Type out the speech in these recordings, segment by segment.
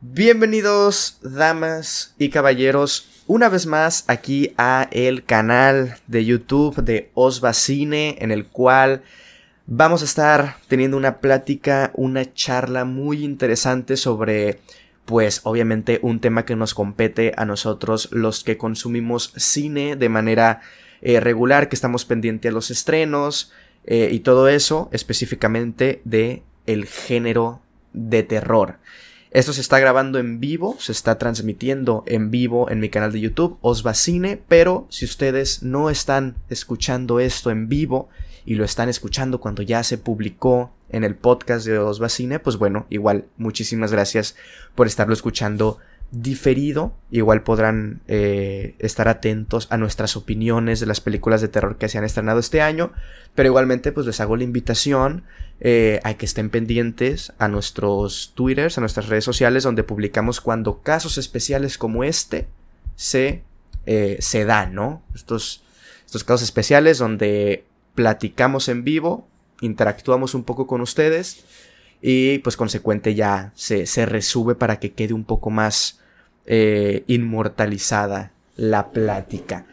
Bienvenidos, damas y caballeros, una vez más aquí a el canal de YouTube de Osva Cine, en el cual vamos a estar teniendo una plática, una charla muy interesante sobre, pues obviamente un tema que nos compete a nosotros los que consumimos cine de manera eh, regular, que estamos pendientes a los estrenos eh, y todo eso, específicamente de el género de terror. Esto se está grabando en vivo, se está transmitiendo en vivo en mi canal de YouTube, Osva Cine, pero si ustedes no están escuchando esto en vivo y lo están escuchando cuando ya se publicó en el podcast de Osva Cine, pues bueno, igual muchísimas gracias por estarlo escuchando diferido. Igual podrán eh, estar atentos a nuestras opiniones de las películas de terror que se han estrenado este año. Pero igualmente pues les hago la invitación eh, a que estén pendientes a nuestros twitters, a nuestras redes sociales donde publicamos cuando casos especiales como este se, eh, se dan, ¿no? Estos, estos casos especiales donde platicamos en vivo, interactuamos un poco con ustedes y pues consecuente ya se, se resube para que quede un poco más eh, inmortalizada la plática.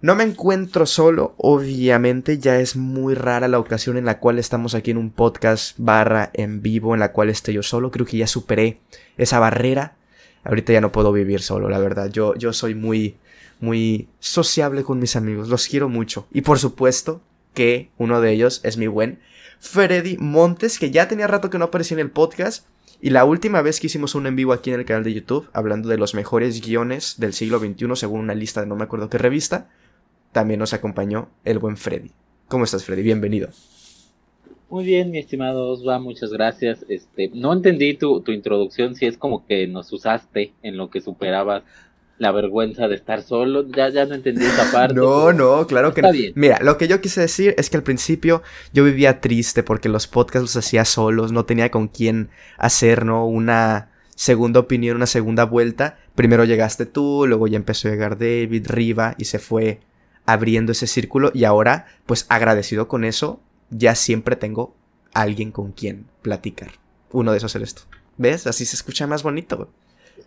No me encuentro solo, obviamente ya es muy rara la ocasión en la cual estamos aquí en un podcast barra en vivo en la cual esté yo solo, creo que ya superé esa barrera. Ahorita ya no puedo vivir solo, la verdad. Yo, yo soy muy, muy sociable con mis amigos, los quiero mucho. Y por supuesto que uno de ellos es mi buen Freddy Montes, que ya tenía rato que no aparecía en el podcast. Y la última vez que hicimos un en vivo aquí en el canal de YouTube, hablando de los mejores guiones del siglo XXI, según una lista de no me acuerdo qué revista, también nos acompañó el buen Freddy. ¿Cómo estás, Freddy? Bienvenido. Muy bien, mi estimado Osva, muchas gracias. Este, no entendí tu, tu introducción, si es como que nos usaste en lo que superabas la vergüenza de estar solo. Ya, ya no entendí esa parte. No, no, claro que no. Mira, lo que yo quise decir es que al principio yo vivía triste porque los podcasts los hacía solos, no tenía con quién hacer, ¿no? Una segunda opinión, una segunda vuelta. Primero llegaste tú, luego ya empezó a llegar David, Riva y se fue abriendo ese círculo y ahora, pues agradecido con eso, ya siempre tengo alguien con quien platicar. Uno de esos eres tú. ¿Ves? Así se escucha más bonito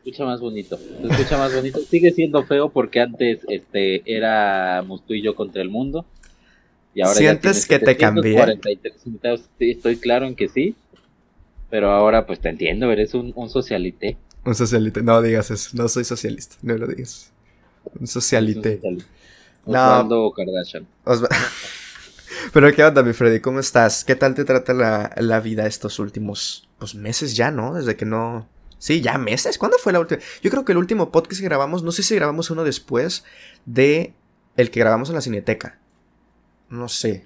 escucha más bonito. Se escucha más bonito. Sigue siendo feo porque antes este éramos tú y yo contra el mundo. Y ahora ¿Sientes que te cambié? Estoy claro en que sí. Pero ahora pues te entiendo, eres un, un socialite. Un socialite. No digas eso. No soy socialista. No lo digas. Un socialite. No. Kardashian. Pero qué onda, mi Freddy, ¿cómo estás? ¿Qué tal te trata la, la vida estos últimos pues, meses ya, no? Desde que no, Sí, ya meses. ¿Cuándo fue la última? Yo creo que el último podcast que grabamos, no sé si grabamos uno después de el que grabamos en la Cineteca. No sé.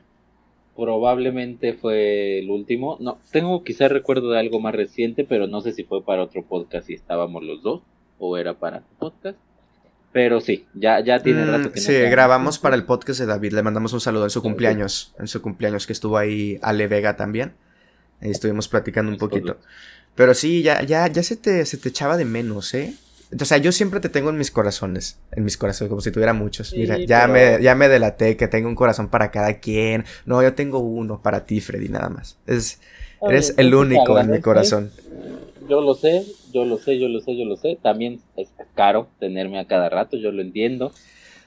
Probablemente fue el último. No, tengo quizás recuerdo de algo más reciente, pero no sé si fue para otro podcast y estábamos los dos o era para podcast. Pero sí, ya, ya tiene rato mm, no Sí, grabamos para el podcast de David. Le mandamos un saludo en su cumpleaños. En su cumpleaños que estuvo ahí Ale Vega también. Ahí estuvimos platicando un poquito. Pero sí, ya, ya, ya se te, se te echaba de menos, ¿eh? O sea, yo siempre te tengo en mis corazones. En mis corazones, como si tuviera muchos. Mira, ya, me, ya me delaté que tengo un corazón para cada quien. No, yo tengo uno para ti, Freddy, nada más. Es, eres el único en mi corazón. Yo lo sé, yo lo sé, yo lo sé, yo lo sé. También es caro tenerme a cada rato, yo lo entiendo.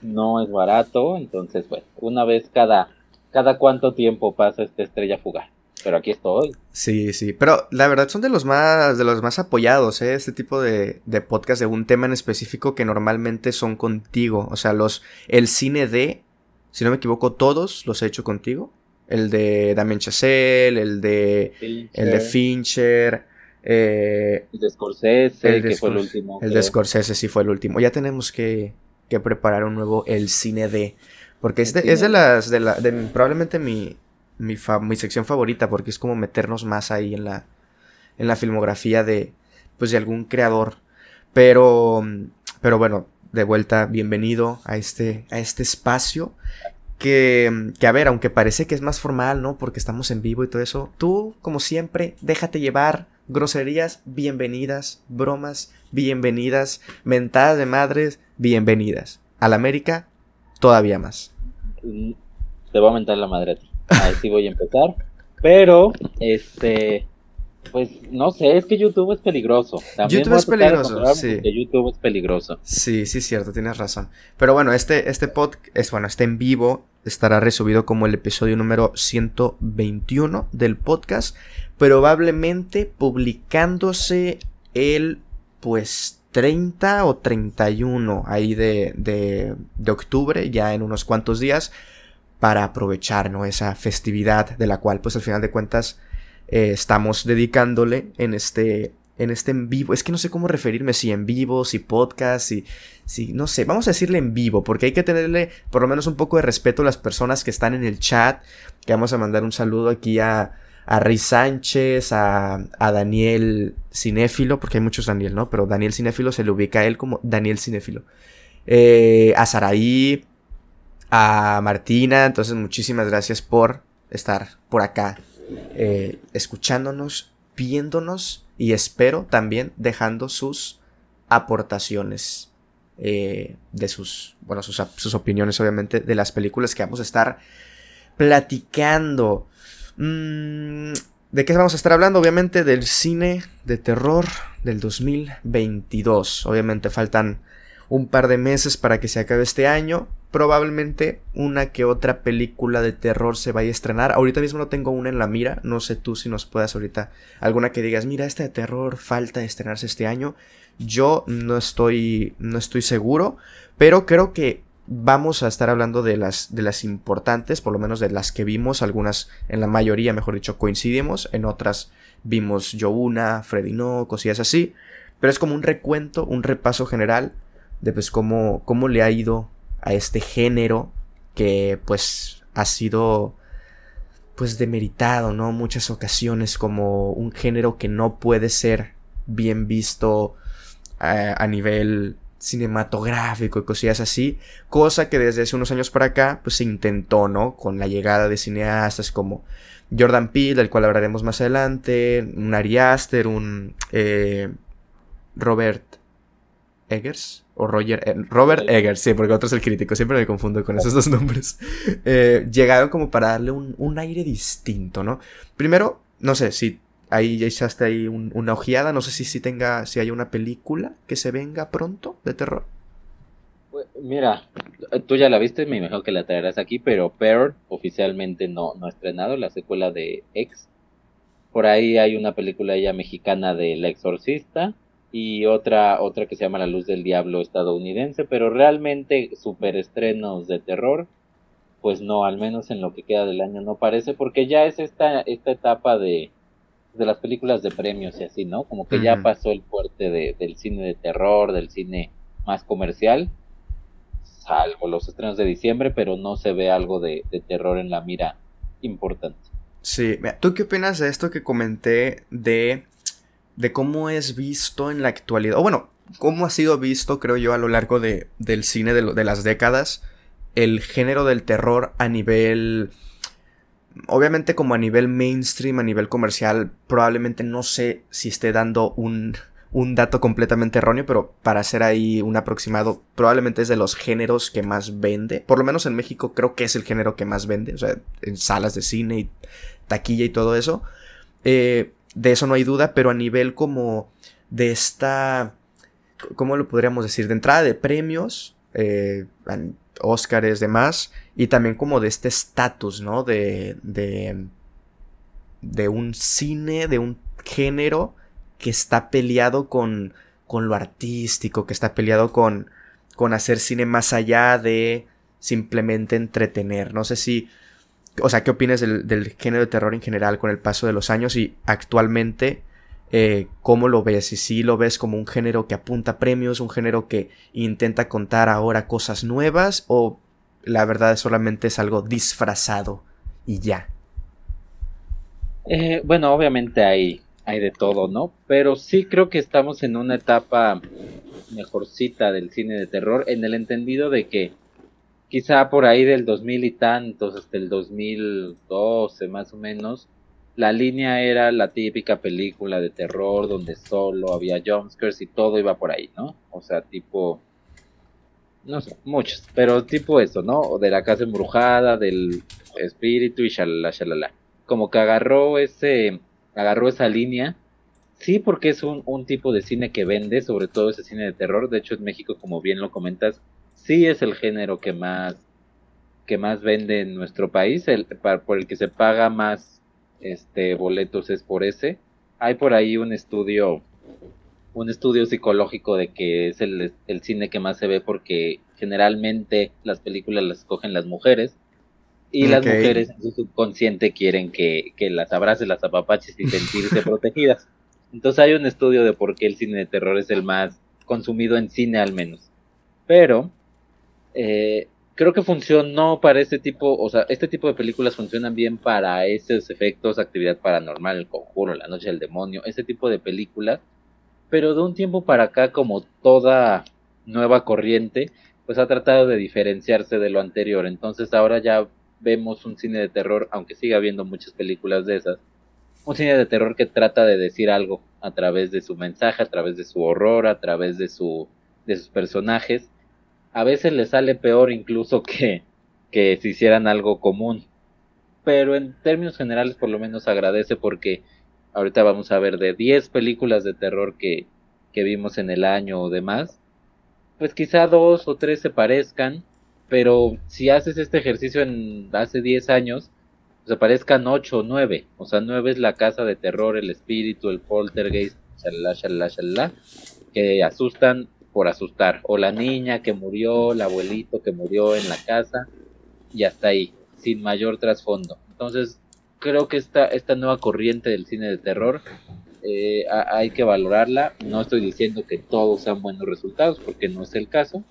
No es barato, entonces, bueno, una vez cada, cada cuánto tiempo pasa esta estrella fugaz pero aquí estoy. Sí, sí, pero la verdad son de los más, de los más apoyados, ¿eh? Este tipo de, de podcast de un tema en específico que normalmente son contigo. O sea, los, el cine de, si no me equivoco, todos los he hecho contigo. El de Damien Chazelle, el de, el de Fincher. Eh, el de Scorsese, que fue el último. El de Scorsese sí fue el último. Ya tenemos que, que preparar un nuevo El Cine de. Porque es de, es de las, de la, de probablemente mi, mi, sección favorita porque es como meternos más ahí en la, en la filmografía de, pues, de algún creador. Pero, pero bueno, de vuelta, bienvenido a este, a este espacio. Que, que, a ver, aunque parece que es más formal, ¿no? Porque estamos en vivo y todo eso. Tú, como siempre, déjate llevar. Groserías, bienvenidas. Bromas, bienvenidas. Mentadas de madres, bienvenidas. A la América, todavía más. Te voy a mentar la madre a ti. Así voy a empezar. Pero, este, Pues no sé, es que YouTube es peligroso. YouTube es peligroso, sí. YouTube es peligroso. Sí, sí, cierto, tienes razón. Pero bueno, este, este pod es bueno, este en vivo, estará resubido como el episodio número 121 del podcast, probablemente publicándose el pues 30 o 31 ahí de, de, de octubre, ya en unos cuantos días, para aprovechar ¿no? esa festividad de la cual pues al final de cuentas eh, estamos dedicándole en este, en este en vivo. Es que no sé cómo referirme, si en vivo, si podcast, si, si, no sé, vamos a decirle en vivo, porque hay que tenerle por lo menos un poco de respeto a las personas que están en el chat, que vamos a mandar un saludo aquí a, a Riz Sánchez, a, a, Daniel Cinéfilo, porque hay muchos Daniel, ¿no? Pero Daniel Cinéfilo se le ubica a él como Daniel Cinéfilo. Eh, a Saraí, a Martina, entonces muchísimas gracias por estar por acá, eh, escuchándonos, viéndonos y espero también dejando sus aportaciones eh, de sus, bueno, sus, sus opiniones obviamente de las películas que vamos a estar platicando. Mm, ¿De qué vamos a estar hablando? Obviamente del cine de terror del 2022. Obviamente faltan un par de meses para que se acabe este año. Probablemente una que otra película de terror se vaya a estrenar. Ahorita mismo no tengo una en la mira. No sé tú si nos puedas ahorita alguna que digas, mira, esta de terror falta de estrenarse este año. Yo no estoy, no estoy seguro, pero creo que vamos a estar hablando de las, de las importantes, por lo menos de las que vimos, algunas, en la mayoría, mejor dicho, coincidimos, en otras vimos yo una, Freddy no, cosillas así, pero es como un recuento, un repaso general de pues cómo, cómo le ha ido a este género que pues ha sido pues demeritado, ¿no? Muchas ocasiones como un género que no puede ser bien visto eh, a nivel cinematográfico y cosillas así, cosa que desde hace unos años para acá pues se intentó, ¿no? Con la llegada de cineastas como Jordan Peele, del cual hablaremos más adelante, un Ari Aster, un eh, Robert Eggers o Roger eh, Robert Eggers, sí, porque otro es el crítico, siempre me confundo con esos dos nombres. Eh, llegaron como para darle un, un aire distinto, ¿no? Primero, no sé si ahí ya echaste ahí una ojeada. No sé si, si tenga, si hay una película que se venga pronto de terror. Pues, mira, tú ya la viste, me imagino que la traerás aquí, pero Pearl oficialmente no, no ha estrenado la secuela de X. Por ahí hay una película ya mexicana de El Exorcista y otra, otra que se llama La Luz del Diablo estadounidense, pero realmente superestrenos de terror, pues no, al menos en lo que queda del año no parece, porque ya es esta, esta etapa de, de las películas de premios y así, ¿no? Como que ya pasó el fuerte de, del cine de terror, del cine más comercial, salvo los estrenos de diciembre, pero no se ve algo de, terror en la mira importante. Sí, ¿tú qué opinas de esto que comenté de, de cómo es visto en la actualidad? O bueno, cómo ha sido visto, creo yo, a lo largo de, del cine de, de las décadas, el género del terror a nivel obviamente como a nivel mainstream, a nivel comercial, probablemente no sé si esté dando un, un dato completamente erróneo, pero para hacer ahí un aproximado, probablemente es de los géneros que más vende. Por lo menos en México creo que es el género que más vende, o sea, en salas de cine y taquilla y todo eso. Eh, de eso no hay duda, pero a nivel como de esta, ¿cómo lo podríamos decir? De entrada de premios, eh, Óscares, demás, y también como de este estatus, ¿no? De, de, de un cine, de un género que está peleado con, con lo artístico, que está peleado con, con hacer cine más allá de simplemente entretener. No sé si, o sea, ¿qué opinas del, género de terror en general con el paso de los años y actualmente eh, cómo lo ves, si lo ves como un género que apunta premios, un género que intenta contar ahora cosas nuevas, o la verdad solamente es algo disfrazado y ya. Eh, bueno, obviamente hay, hay de todo, ¿no? Pero sí creo que estamos en una etapa mejorcita del cine de terror, en el entendido de que quizá por ahí del 2000 y tantos hasta el 2012 más o menos, la línea era la típica película de terror donde solo había jumpscares y todo iba por ahí, ¿no? O sea, tipo, no sé, muchos, pero tipo eso, ¿no? O de la casa embrujada, del espíritu y shalala, shalala. Como que agarró ese, agarró esa línea Sí, porque es un, un, tipo de cine que vende, sobre todo ese cine de terror. De hecho, en México, como bien lo comentas, sí es el género que más que más vende en nuestro país, el, por el que se paga más este boletos es por ese. Hay por ahí un estudio un estudio psicológico de que es el, el cine que más se ve porque generalmente las películas las escogen las mujeres y las mujeres en su subconsciente quieren que, que las abrace, las apapaches y sentirse protegidas. Entonces hay un estudio de por qué el cine de terror es el más consumido en cine al menos. Pero eh, creo que funcionó para este tipo, o sea, este tipo de películas funcionan bien para esos efectos, actividad paranormal, el conjuro, la noche del demonio, ese tipo de películas. Pero de un tiempo para acá, como toda nueva corriente, pues ha tratado de diferenciarse de lo anterior. Entonces ahora ya vemos un cine de terror, aunque siga habiendo muchas películas de esas, un cine de terror que trata de decir algo a través de su mensaje, a través de su horror, a través de su de sus personajes a veces le sale peor incluso que, que si hicieran algo común. Pero en términos generales por lo menos agradece porque ahorita vamos a ver de 10 películas de terror que, que vimos en el año o demás, pues quizá dos o tres se parezcan, pero si haces este ejercicio en hace 10 años, pues aparezcan 8 o 9, o sea, 9 es la casa de terror, el espíritu, el poltergeist, shalala, shalala, shalala, que asustan por asustar. O la niña que murió, el abuelito que murió en la casa, y hasta ahí, sin mayor trasfondo. Entonces, creo que esta, esta nueva corriente del cine de terror eh, hay que valorarla. No estoy diciendo que todos sean buenos resultados, porque no es el caso,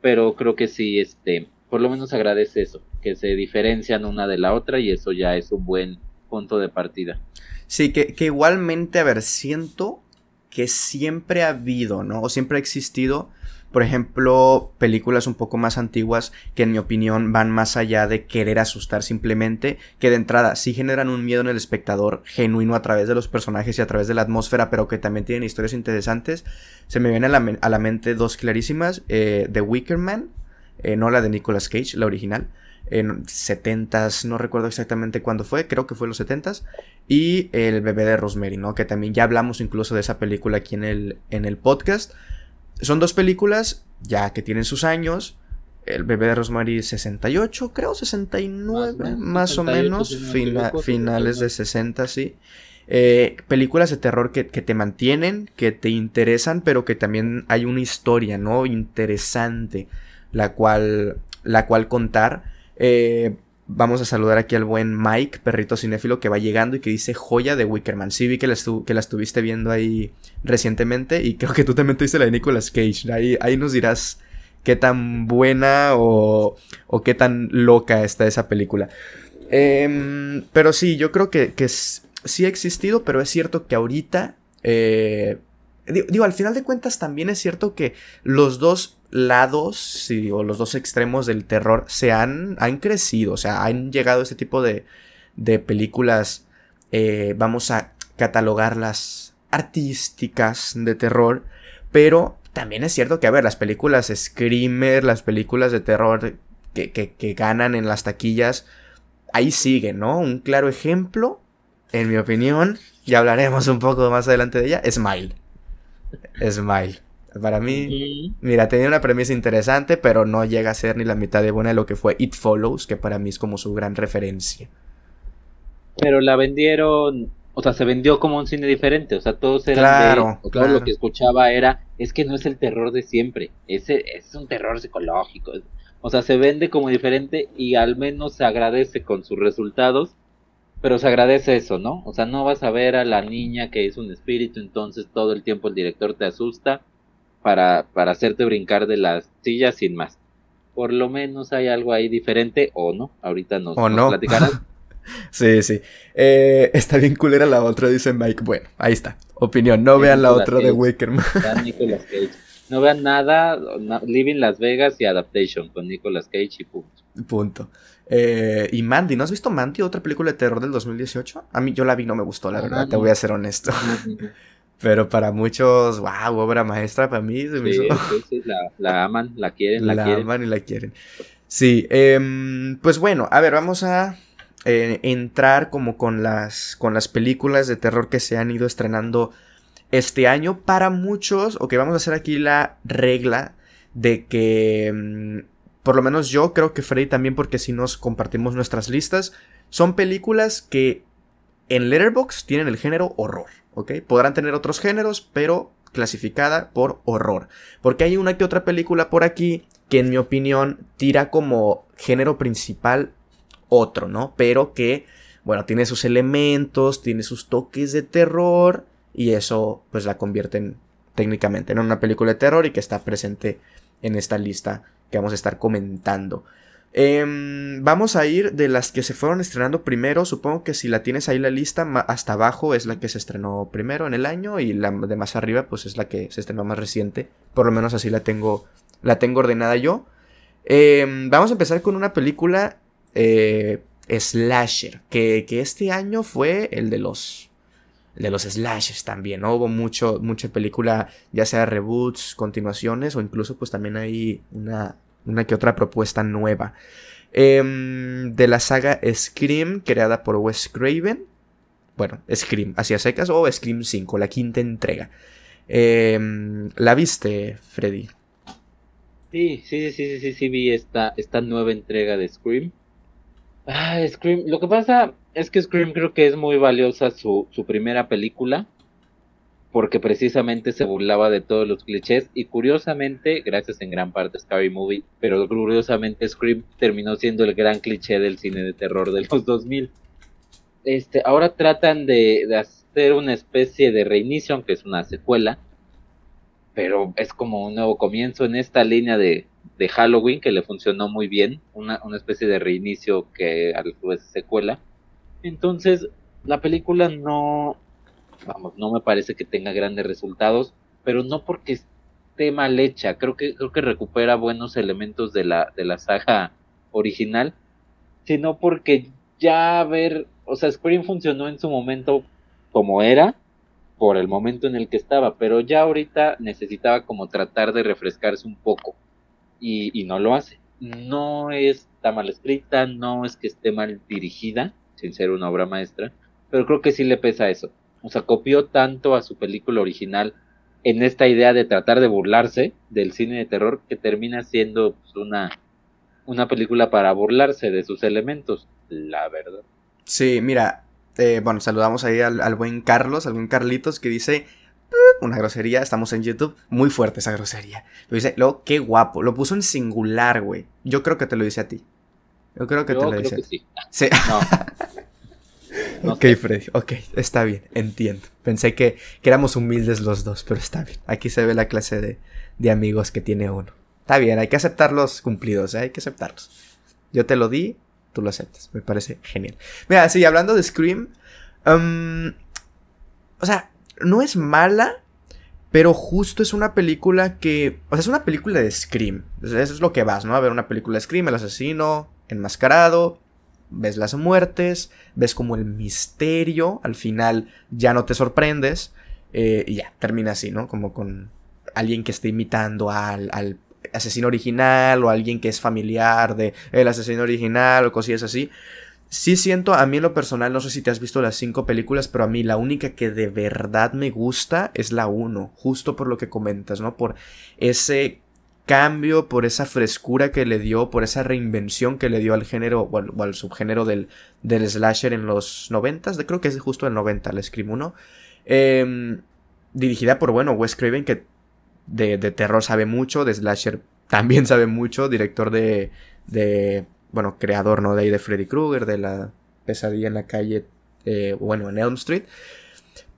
pero creo que sí, este, por lo menos agradece eso, que se diferencian una de la otra y eso ya es un buen punto de partida. Sí, que, que igualmente, a ver, siento que siempre ha habido, ¿no? O siempre ha existido, por ejemplo, películas un poco más antiguas que en mi opinión van más allá de querer asustar simplemente, que de entrada sí generan un miedo en el espectador genuino a través de los personajes y a través de la atmósfera, pero que también tienen historias interesantes. Se me vienen a la, mente dos clarísimas, eh, The Wicker Man, eh, no la de Nicolas Cage, la original, en 70s, no recuerdo exactamente cuándo fue, creo que fue los 70s, y El bebé de Rosemary, ¿no? Que también ya hablamos incluso de esa película aquí en el, en el podcast. Son dos películas ya que tienen sus años. El bebé de Rosemary 68, creo 69, más, o menos, finales de 60, sí. Eh, películas de terror que, que, te mantienen, que te interesan, pero que también hay una historia, ¿no? Interesante, la cual, la cual contar. Eh, vamos a saludar aquí al buen Mike, perrito cinéfilo, que va llegando y que dice joya de Wickerman. Sí, vi que la, estuviste viendo ahí recientemente y creo que tú también tuviste la de Nicolas Cage. Ahí, ahí nos dirás qué tan buena o, o qué tan loca está esa película. Em, pero sí, yo creo que, que sí ha existido, pero es cierto que ahorita... Eh, digo, al final de cuentas también es cierto que los dos lados o los dos extremos del terror se han, han crecido, o sea, han llegado este tipo de, de películas, eh, vamos a catalogarlas artísticas de terror, pero también es cierto que, a ver, las películas Screamer, las películas de terror que, que, ganan en las taquillas, ahí siguen, ¿no? Un claro ejemplo, en mi opinión, ya hablaremos un poco más adelante de ella, Smile. Smile. Para mí, mira, tenía una premisa interesante, pero no llega a ser ni la mitad de buena de lo que fue It Follows, que para mí es como su gran referencia. Pero la vendieron, o sea, se vendió como un cine diferente, o sea, todos eran claro, de, todo lo que escuchaba era, es que no es el terror de siempre, ese es un terror psicológico. O sea, se vende como diferente y al menos se agradece con sus resultados, pero se agradece eso, ¿no? O sea, no vas a ver a la niña que es un espíritu, entonces todo el tiempo el director te asusta para, para hacerte brincar de las sillas sin más. Por lo menos hay algo ahí diferente o no. Ahorita nos, ¿O no? platicarán. sí, sí. Eh, está bien culera la otra, dice Mike. Bueno, ahí está. Opinión. No vean la otra de Wickerman. No vean nada. Living Las Vegas y Adaptation con Nicolas Cage y punto. Punto. Eh, y Mandy, ¿no has visto Mandy, otra película de terror del 2018? A mí yo la vi, no me gustó, la ah, verdad, te voy a ser honesto. Pero para muchos, wow, obra maestra para mí. sí, sí, la, aman, la quieren, la, la aman y la quieren. Sí, em, pues bueno, a ver, vamos a eh, entrar como con las, con las películas de terror que se han ido estrenando este año. Para muchos, ok, vamos a hacer aquí la regla de que, mm, por lo menos yo creo que Freddy también, porque si nos compartimos nuestras listas, son películas que en Letterboxd tienen el género horror, ¿ok? Podrán tener otros géneros, pero clasificada por horror. Porque hay una que otra película por aquí que en mi opinión tira como género principal otro, ¿no? Pero que, bueno, tiene sus elementos, tiene sus toques de terror y eso pues la convierte técnicamente en una película de terror y que está presente en esta lista que vamos a estar comentando. Em, vamos a ir de las que se fueron estrenando primero. Supongo que si la tienes ahí la lista, hasta abajo es la que se estrenó primero en el año y la de más arriba pues es la que se estrenó más reciente. Por lo menos así la tengo, la tengo ordenada yo. Em, vamos a empezar con una película eh, slasher, que, que, este año fue el de los... de los slashers también, ¿no? Hubo mucho, mucha película, ya sea reboots, continuaciones o incluso pues también hay una una que otra propuesta nueva. Em, de la saga Scream, creada por Wes Craven. Bueno, Scream, hacia secas, o Scream 5, la quinta entrega. Em, ¿La viste, Freddy? Sí, sí, sí, sí, sí, sí, vi esta, esta nueva entrega de Scream. Ah, Scream, lo que pasa es que Scream creo que es muy valiosa su, su primera película porque precisamente se burlaba de todos los clichés y curiosamente, gracias en gran parte a Scary Movie, pero curiosamente Scream terminó siendo el gran cliché del cine de terror de los 2000. Este, ahora tratan de, hacer una especie de reinicio, aunque es una secuela, pero es como un nuevo comienzo en esta línea de, de Halloween que le funcionó muy bien, una, una especie de reinicio que a su secuela. Entonces, la película no, vamos, no me parece que tenga grandes resultados, pero no porque esté mal hecha, creo que, creo que recupera buenos elementos de la, de la saga original, sino porque ya ver, o sea, Scream funcionó en su momento como era, por el momento en el que estaba, pero ya ahorita necesitaba como tratar de refrescarse un poco y, y no lo hace. No está mal escrita, no es que esté mal dirigida, sin ser una obra maestra, pero creo que sí le pesa eso o sea, copió tanto a su película original en esta idea de tratar de burlarse del cine de terror que termina siendo pues, una, una película para burlarse de sus elementos, la verdad. Sí, mira, eh, bueno, saludamos ahí al, buen Carlos, al buen Carlitos, que dice una grosería, estamos en YouTube, muy fuerte esa grosería. Lo dice, lo qué guapo, lo puso en singular, güey. Yo creo que te lo dice a ti. Yo creo que te lo dice. sí. sí. No. ok, Freddy, ok, está bien, entiendo. Pensé que, éramos humildes los dos, pero está bien. Aquí se ve la clase de, amigos que tiene uno. Está bien, hay que aceptar los cumplidos, ¿eh? hay que aceptarlos. Yo te lo di, tú lo aceptas. Me parece genial. Mira, sí, hablando de Scream. Um, o sea, no es mala, pero justo es una película que. O sea, es una película de Scream. Eso es lo que vas, ¿no? A ver una película de Scream, el asesino enmascarado, ves las muertes, ves como el misterio, al final ya no te sorprendes eh, y ya, termina así, ¿no? Como con alguien que esté imitando al, al, asesino original o alguien que es familiar de el asesino original o cosillas así. Sí siento, a mí en lo personal, no sé si te has visto las cinco películas, pero a mí la única que de verdad me gusta es la uno, justo por lo que comentas, ¿no? Por ese cambio, por esa frescura que le dio, por esa reinvención que le dio al género o al, subgénero del, del, slasher en los noventas, creo que es justo el 90, el Scream 1. Em, dirigida por, bueno, Wes Craven, que de, terror sabe mucho, de slasher también sabe mucho, director de, de bueno, creador, ¿no? De ahí de Freddy Krueger, de la pesadilla en la calle, eh, bueno, en Elm Street.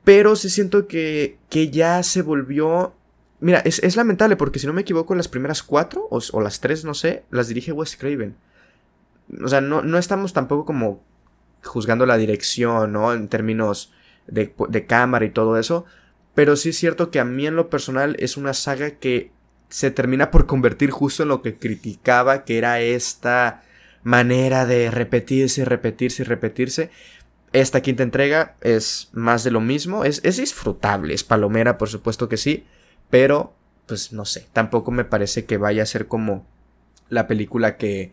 Pero sí siento que, que ya se volvió Mira, es, lamentable porque si no me equivoco, las primeras cuatro o, las tres, no sé, las dirige Wes Craven. O sea, no, no estamos tampoco como juzgando la dirección, ¿no? En términos de, de cámara y todo eso. Pero sí es cierto que a mí en lo personal es una saga que se termina por convertir justo en lo que criticaba, que era esta manera de repetirse, y repetirse y repetirse. Esta quinta entrega es más de lo mismo, es, es disfrutable, es palomera, por supuesto que sí, pero, pues no sé, tampoco me parece que vaya a ser como la película que,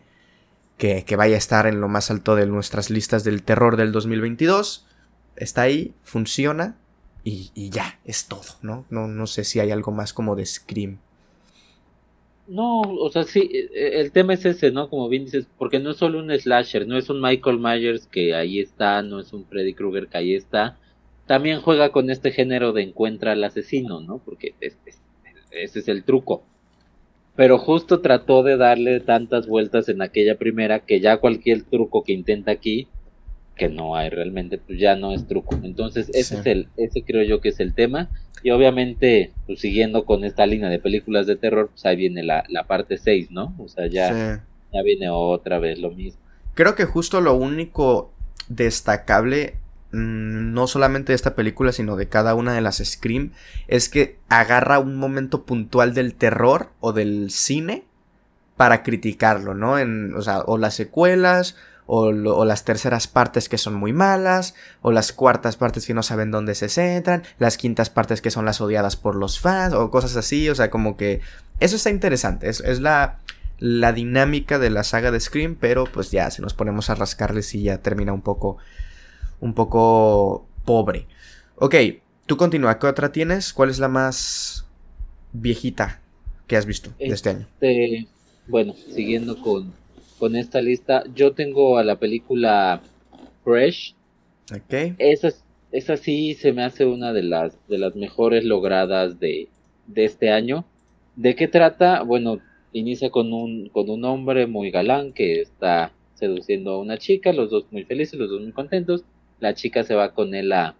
que, que vaya a estar en lo más alto de nuestras listas del terror del 2022. Está ahí, funciona, y, y, ya, es todo, ¿no? ¿no? No sé si hay algo más como de Scream. No, o sea, sí, e, el tema es ese, ¿no? Como bien dices, porque no es solo un slasher, no es un Michael Myers que ahí está, no es un Freddy Krueger que ahí está. También juega con este género de encuentra al asesino, ¿no? Porque ese es el truco. Pero justo trató de darle tantas vueltas en aquella primera que ya cualquier truco que intenta aquí que no hay realmente, pues ya no es truco. Entonces, ese es el, ese creo yo que es el tema. Y obviamente, pues siguiendo con esta línea de películas de terror, pues ahí viene la, la parte 6, ¿no? O sea, ya, ya viene otra vez lo mismo. Creo que justo lo único destacable, mm, no solamente de esta película, sino de cada una de las Scream, es que agarra un momento puntual del terror o del cine para criticarlo, ¿no? En, o sea, o las secuelas, o, las terceras partes que son muy malas, o las cuartas partes que no saben dónde se centran, las quintas partes que son las odiadas por los fans, o cosas así, o sea, como que eso está interesante, es, la, la dinámica de la saga de Scream, pero pues ya, si nos ponemos a rascarles y ya termina un poco, un poco pobre. Ok, tú continúa, ¿qué otra tienes? ¿Cuál es la más viejita que has visto de este año? Este, bueno, siguiendo con con esta lista. Yo tengo a la película Fresh. Ok. Esa, esa sí se me hace una de las, de las mejores logradas de, de este año. ¿De qué trata? Bueno, inicia con un, con un hombre muy galán que está seduciendo a una chica, los dos muy felices, los dos muy contentos. La chica se va con él a,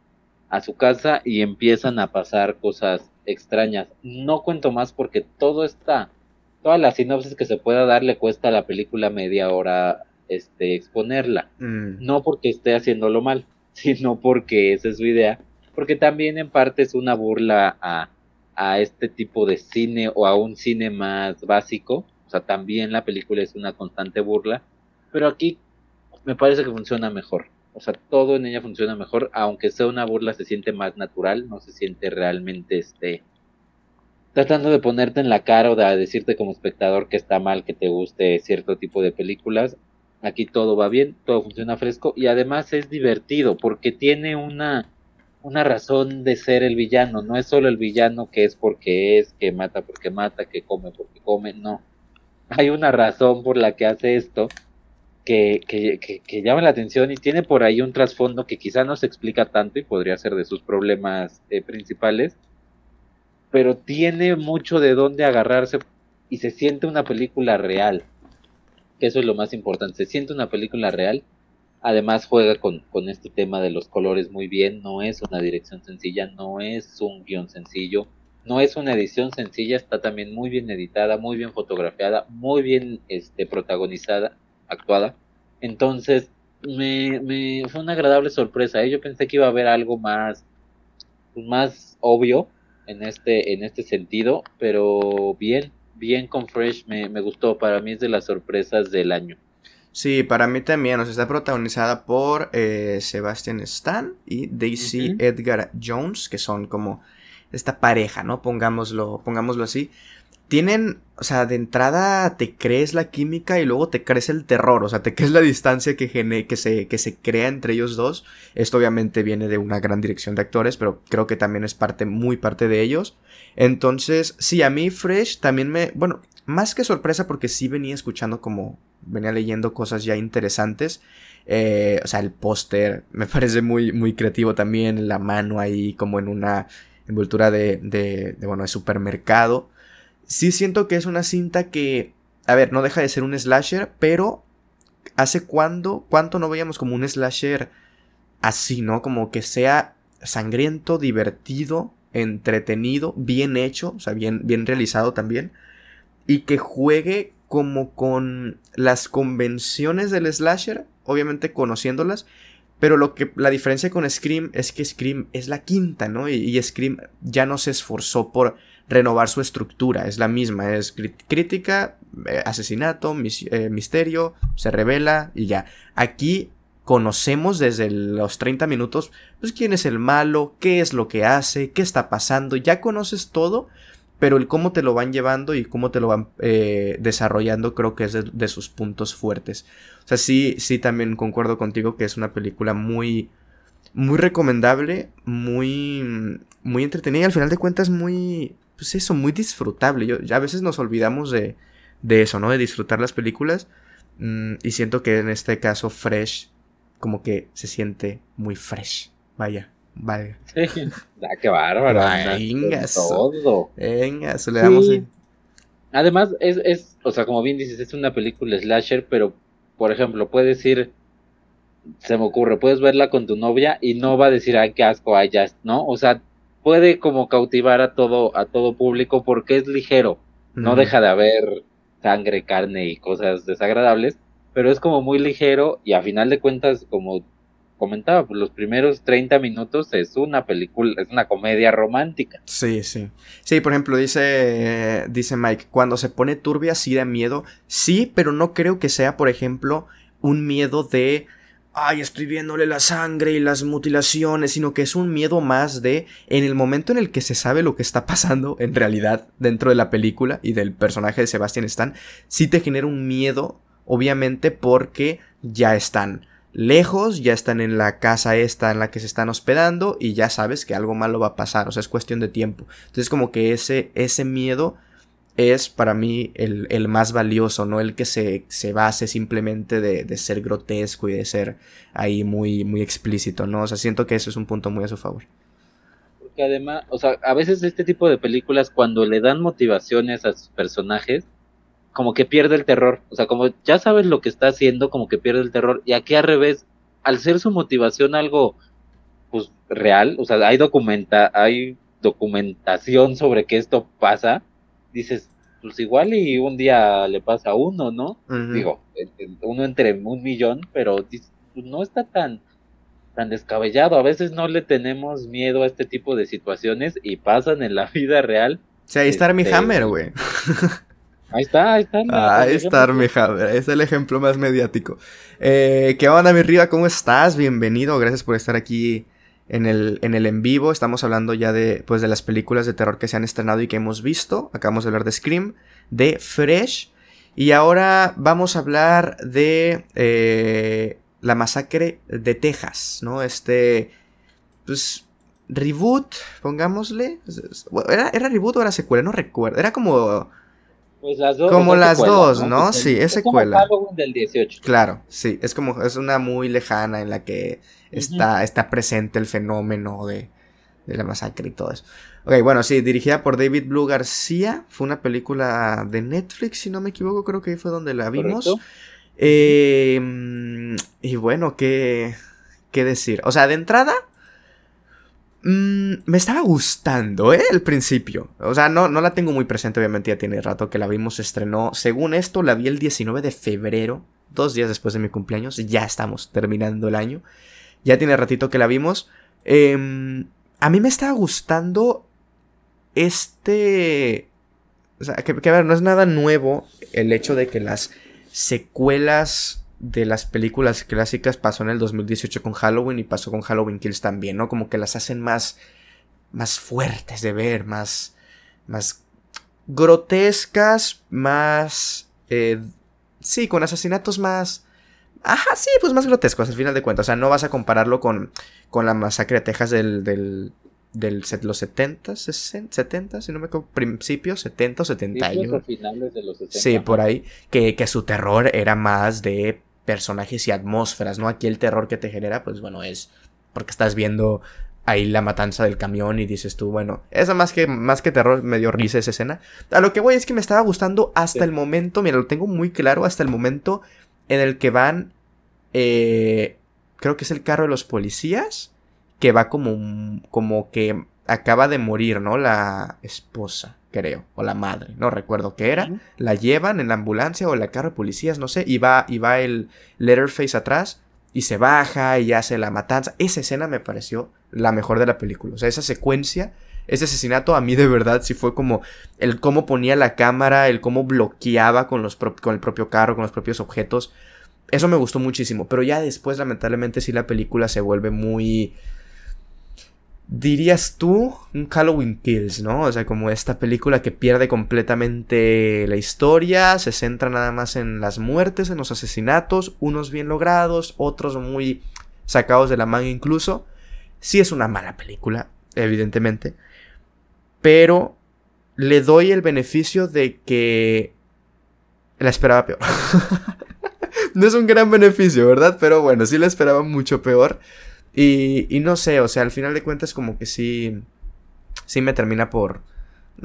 a su casa y empiezan a pasar cosas extrañas. No cuento más porque todo está toda la sinopsis que se pueda dar le cuesta a la película media hora este exponerla. Mm. No porque esté haciéndolo mal, sino porque esa es su idea. Porque también en parte es una burla a, a este tipo de cine o a un cine más básico. O sea, también la película es una constante burla. Pero aquí me parece que funciona mejor. O sea, todo en ella funciona mejor. Aunque sea una burla, se siente más natural. No se siente realmente este tratando de ponerte en la cara o de decirte como espectador que está mal que te guste cierto tipo de películas. Aquí todo va bien, todo funciona fresco y además es divertido porque tiene una, una razón de ser el villano. No es solo el villano que es porque es, que mata porque mata, que come porque come, no. Hay una razón por la que hace esto que, que, que, llama la atención y tiene por ahí un trasfondo que quizá no se explica tanto y podría ser de sus problemas eh, principales pero tiene mucho de dónde agarrarse y se siente una película real. Eso es lo más importante, se siente una película real. Además juega con, con este tema de los colores muy bien, no es una dirección sencilla, no es un guion sencillo, no es una edición sencilla, está también muy bien editada, muy bien fotografiada, muy bien este, protagonizada, actuada. Entonces, me, me fue una agradable sorpresa. ¿eh? Yo pensé que iba a haber algo más, más obvio, en este, en este sentido, pero bien, bien con Fresh, me, me gustó, para mí es de las sorpresas del año. Sí, para mí también, o sea, está protagonizada por eh, Sebastian Stan y Daisy Edgar Jones, que son como esta pareja, ¿no? Pongámoslo, pongámoslo así tienen, o sea, de entrada te crees la química y luego te crees el terror, o sea, te crees la distancia que, que, se, que se crea entre ellos dos. Esto obviamente viene de una gran dirección de actores, pero creo que también es parte, muy parte de ellos. Entonces, sí, a mí Fresh también me, bueno, más que sorpresa porque sí venía escuchando como, venía leyendo cosas ya interesantes. Eh, o sea, el póster me parece muy, muy creativo también, la mano ahí como en una envoltura de, de, de bueno, de supermercado sí siento que es una cinta que, a ver, no deja de ser un slasher, pero hace cuando, cuánto no veíamos como un slasher así, ¿no? Como que sea sangriento, divertido, entretenido, bien hecho, o sea, bien, bien realizado también, y que juegue como con las convenciones del slasher, obviamente conociéndolas, pero lo que la diferencia con Scream es que Scream es la quinta, ¿no? Y, y Scream ya no se esforzó por renovar su estructura, es la misma, es crítica, eh, asesinato, eh, misterio, se revela y ya. Aquí conocemos desde los 30 minutos, pues quién es el malo, qué es lo que hace, qué está pasando, ya conoces todo, pero el cómo te lo van llevando y cómo te lo van eh, desarrollando creo que es de, de, sus puntos fuertes. O sea, sí, sí también concuerdo contigo que es una película muy muy recomendable, muy, muy entretenida y al final de cuentas muy, pues eso, muy disfrutable. Yo, ya a veces nos olvidamos de, de eso, ¿no? De disfrutar las películas. Mm, y siento que en este caso Fresh como que se siente muy fresh. Vaya, vaya. Ah, qué bárbaro. Venga, todo. Venga, le damos. Además, es, es, o sea, como bien dices, es una película slasher, pero, por ejemplo, puedes ir, se me ocurre, puedes verla con tu novia y no va a decir, ay, qué asco, ay, ya, ¿no? O sea, puede como cautivar a todo, a todo público porque es ligero, no deja de haber sangre, carne y cosas desagradables, pero es como muy ligero y a final de cuentas, como comentaba, pues los primeros 30 minutos es una película, es una comedia romántica. Sí, sí. Sí, por ejemplo, dice, dice Mike, cuando se pone turbia sí da miedo, sí, pero no creo que sea, por ejemplo, un miedo de ay, estoy viéndole la sangre y las mutilaciones, sino que es un miedo más de, en el momento en el que se sabe lo que está pasando en realidad dentro de la película y del personaje de Sebastian Stan, sí te genera un miedo, obviamente, porque ya están lejos, ya están en la casa esta en la que se están hospedando y ya sabes que algo malo va a pasar, o sea, es cuestión de tiempo. Entonces como que ese, ese miedo es para mí el, más valioso, no el que se, se base simplemente de, de, ser grotesco y de ser ahí muy, muy explícito, ¿no? O sea, siento que eso es un punto muy a su favor. Porque además, o sea, a veces este tipo de películas cuando le dan motivaciones a sus personajes, como que pierde el terror, o sea, como ya sabes lo que está haciendo, como que pierde el terror, y aquí al revés, al ser su motivación algo, pues, real, o sea, hay documenta, hay documentación sobre que esto pasa, dices, pues igual y un día le pasa a uno, ¿no? Digo, uno entre un millón, pero pues no está tan, tan descabellado. A veces no le tenemos miedo a este tipo de situaciones y pasan en la vida real. Sí, ahí está mi este, Hammer, güey. Ahí está, ahí está. Ahí está Armie Hammer, es el ejemplo más mediático. Eh, ¿Qué onda, mi Riva? ¿Cómo estás? Bienvenido, gracias por estar aquí en el, en el en vivo. Estamos hablando ya de, pues, de las películas de terror que se han estrenado y que hemos visto. Acabamos de hablar de Scream, de Fresh. Y ahora vamos a hablar de eh, la masacre de Texas, ¿no? Este, pues, reboot, pongámosle. ¿Era, ¿Era reboot o era secuela? No recuerdo. Era como pues las dos. Como las dos, ¿no? Sí, es, secuela. del 18. Claro, sí, es como, es una muy lejana en la que está, está presente el fenómeno de, de, la masacre y todo eso. Ok, bueno, sí, dirigida por David Blue García, fue una película de Netflix, si no me equivoco, creo que ahí fue donde la vimos. Eh, y bueno, ¿qué, ¿qué decir? O sea, de entrada, Mm, me estaba gustando, ¿eh? El principio. O sea, no, no la tengo muy presente, obviamente ya tiene rato que la vimos, se estrenó. Según esto, la vi el 19 de febrero, dos días después de mi cumpleaños. Ya estamos terminando el año. Ya tiene ratito que la vimos. Em, a mí me estaba gustando este... O sea, que, a ver, no es nada nuevo el hecho de que las secuelas de las películas clásicas pasó en el 2018 con Halloween y pasó con Halloween Kills también, ¿no? Como que las hacen más, más fuertes de ver, más, más grotescas, más, eh, sí, con asesinatos más, ajá, sí, pues más grotescos al final de cuentas, o sea, no vas a compararlo con, con la masacre de Texas del, del, del los 70, 60, 70, si no me equivoco, principios 70 o 71. Sí, finales de los 70. Sí, por ahí, que, que su terror era más de personajes y atmósferas, ¿no? Aquí el terror que te genera, pues bueno, es porque estás viendo ahí la matanza del camión y dices tú, bueno, esa más que, más que terror me dio risa esa escena. A lo que voy es que me estaba gustando hasta el momento, mira, lo tengo muy claro, hasta el momento en el que van, eh, creo que es el carro de los policías, que va como, como que acaba de morir, ¿no? La esposa creo, o la madre, no recuerdo qué era, la llevan en la ambulancia o en la carro de policías, no sé, y va, y va el Letterface atrás y se baja y hace la matanza. Esa escena me pareció la mejor de la película, o sea, esa secuencia, ese asesinato a mí de verdad sí fue como el cómo ponía la cámara, el cómo bloqueaba con, los con el propio carro, con los propios objetos. Eso me gustó muchísimo, pero ya después lamentablemente sí la película se vuelve muy dirías tú un Halloween Kills, ¿no? O sea, como esta película que pierde completamente la historia, se centra nada más en las muertes, en los asesinatos, unos bien logrados, otros muy sacados de la manga incluso, Sí es una mala película, evidentemente. Pero le doy el beneficio de que la esperaba peor. no es un gran beneficio, ¿verdad? Pero bueno, sí la esperaba mucho peor. Y, y no sé, o sea, al final de cuentas como que sí, sí me termina por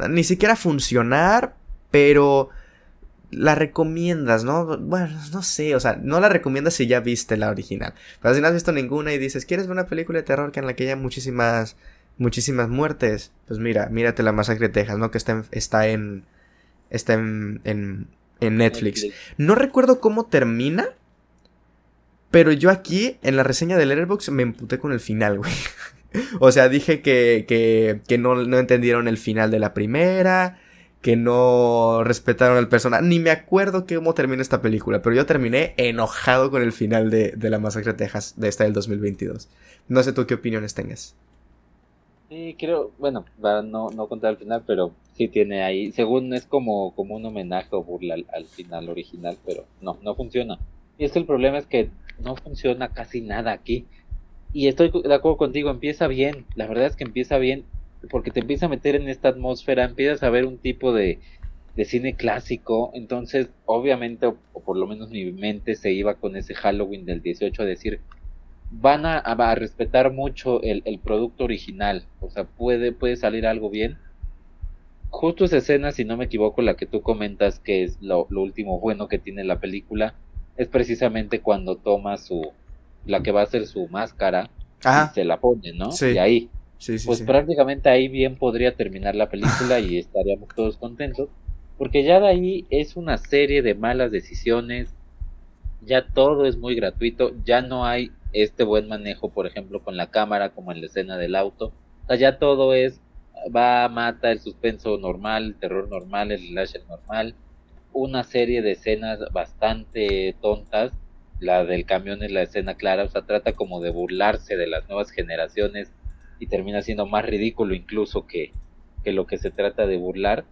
ni siquiera funcionar, pero la recomiendas, ¿no? Bueno, no sé, o sea, no la recomiendas si ya viste la original. Pero si no has visto ninguna y dices, ¿quieres ver una película de terror que en la que haya muchísimas, muchísimas muertes? Pues mira, mírate la masacre de Texas, ¿no? Que está en, está en, está en, en, en Netflix. No recuerdo cómo termina, pero yo aquí, en la reseña de Letterboxd, me emputé con el final, güey. o sea, dije que, que, que no, no entendieron el final de la primera que no respetaron al personaje. Ni me acuerdo cómo termina esta película, pero yo terminé enojado con el final de, de La Masacre de Texas, de esta del 2022. No sé tú qué opiniones tengas. Sí, creo, bueno, para no, no contar el final, pero sí tiene ahí, según es como, como un homenaje o burla al, final original, pero no, no funciona. Y es que el problema es que no funciona casi nada aquí. Y estoy de acuerdo contigo, empieza bien, la verdad es que empieza bien, porque te empieza a meter en esta atmósfera, empiezas a ver un tipo de, de cine clásico, entonces obviamente, o, por lo menos mi mente se iba con ese Halloween del 18 a decir, van a, a respetar mucho el, el, producto original, o sea, puede, puede salir algo bien. Justo esa escena, si no me equivoco, la que tú comentas que es lo, lo último bueno que tiene la película, es precisamente cuando toma su, la que va a ser su máscara, y se la pone, ¿no? Sí. Y ahí, pues prácticamente ahí bien podría terminar la película y estaríamos todos contentos, porque ya de ahí es una serie de malas decisiones, ya todo es muy gratuito, ya no hay este buen manejo, por ejemplo, con la cámara como en la escena del auto, o sea, ya todo es va, mata el suspenso normal, el terror normal, el slasher normal, una serie de escenas bastante tontas, la del camión es la escena clara, o sea, trata como de burlarse de las nuevas generaciones y termina siendo más ridículo incluso que, que lo que se trata de burlar.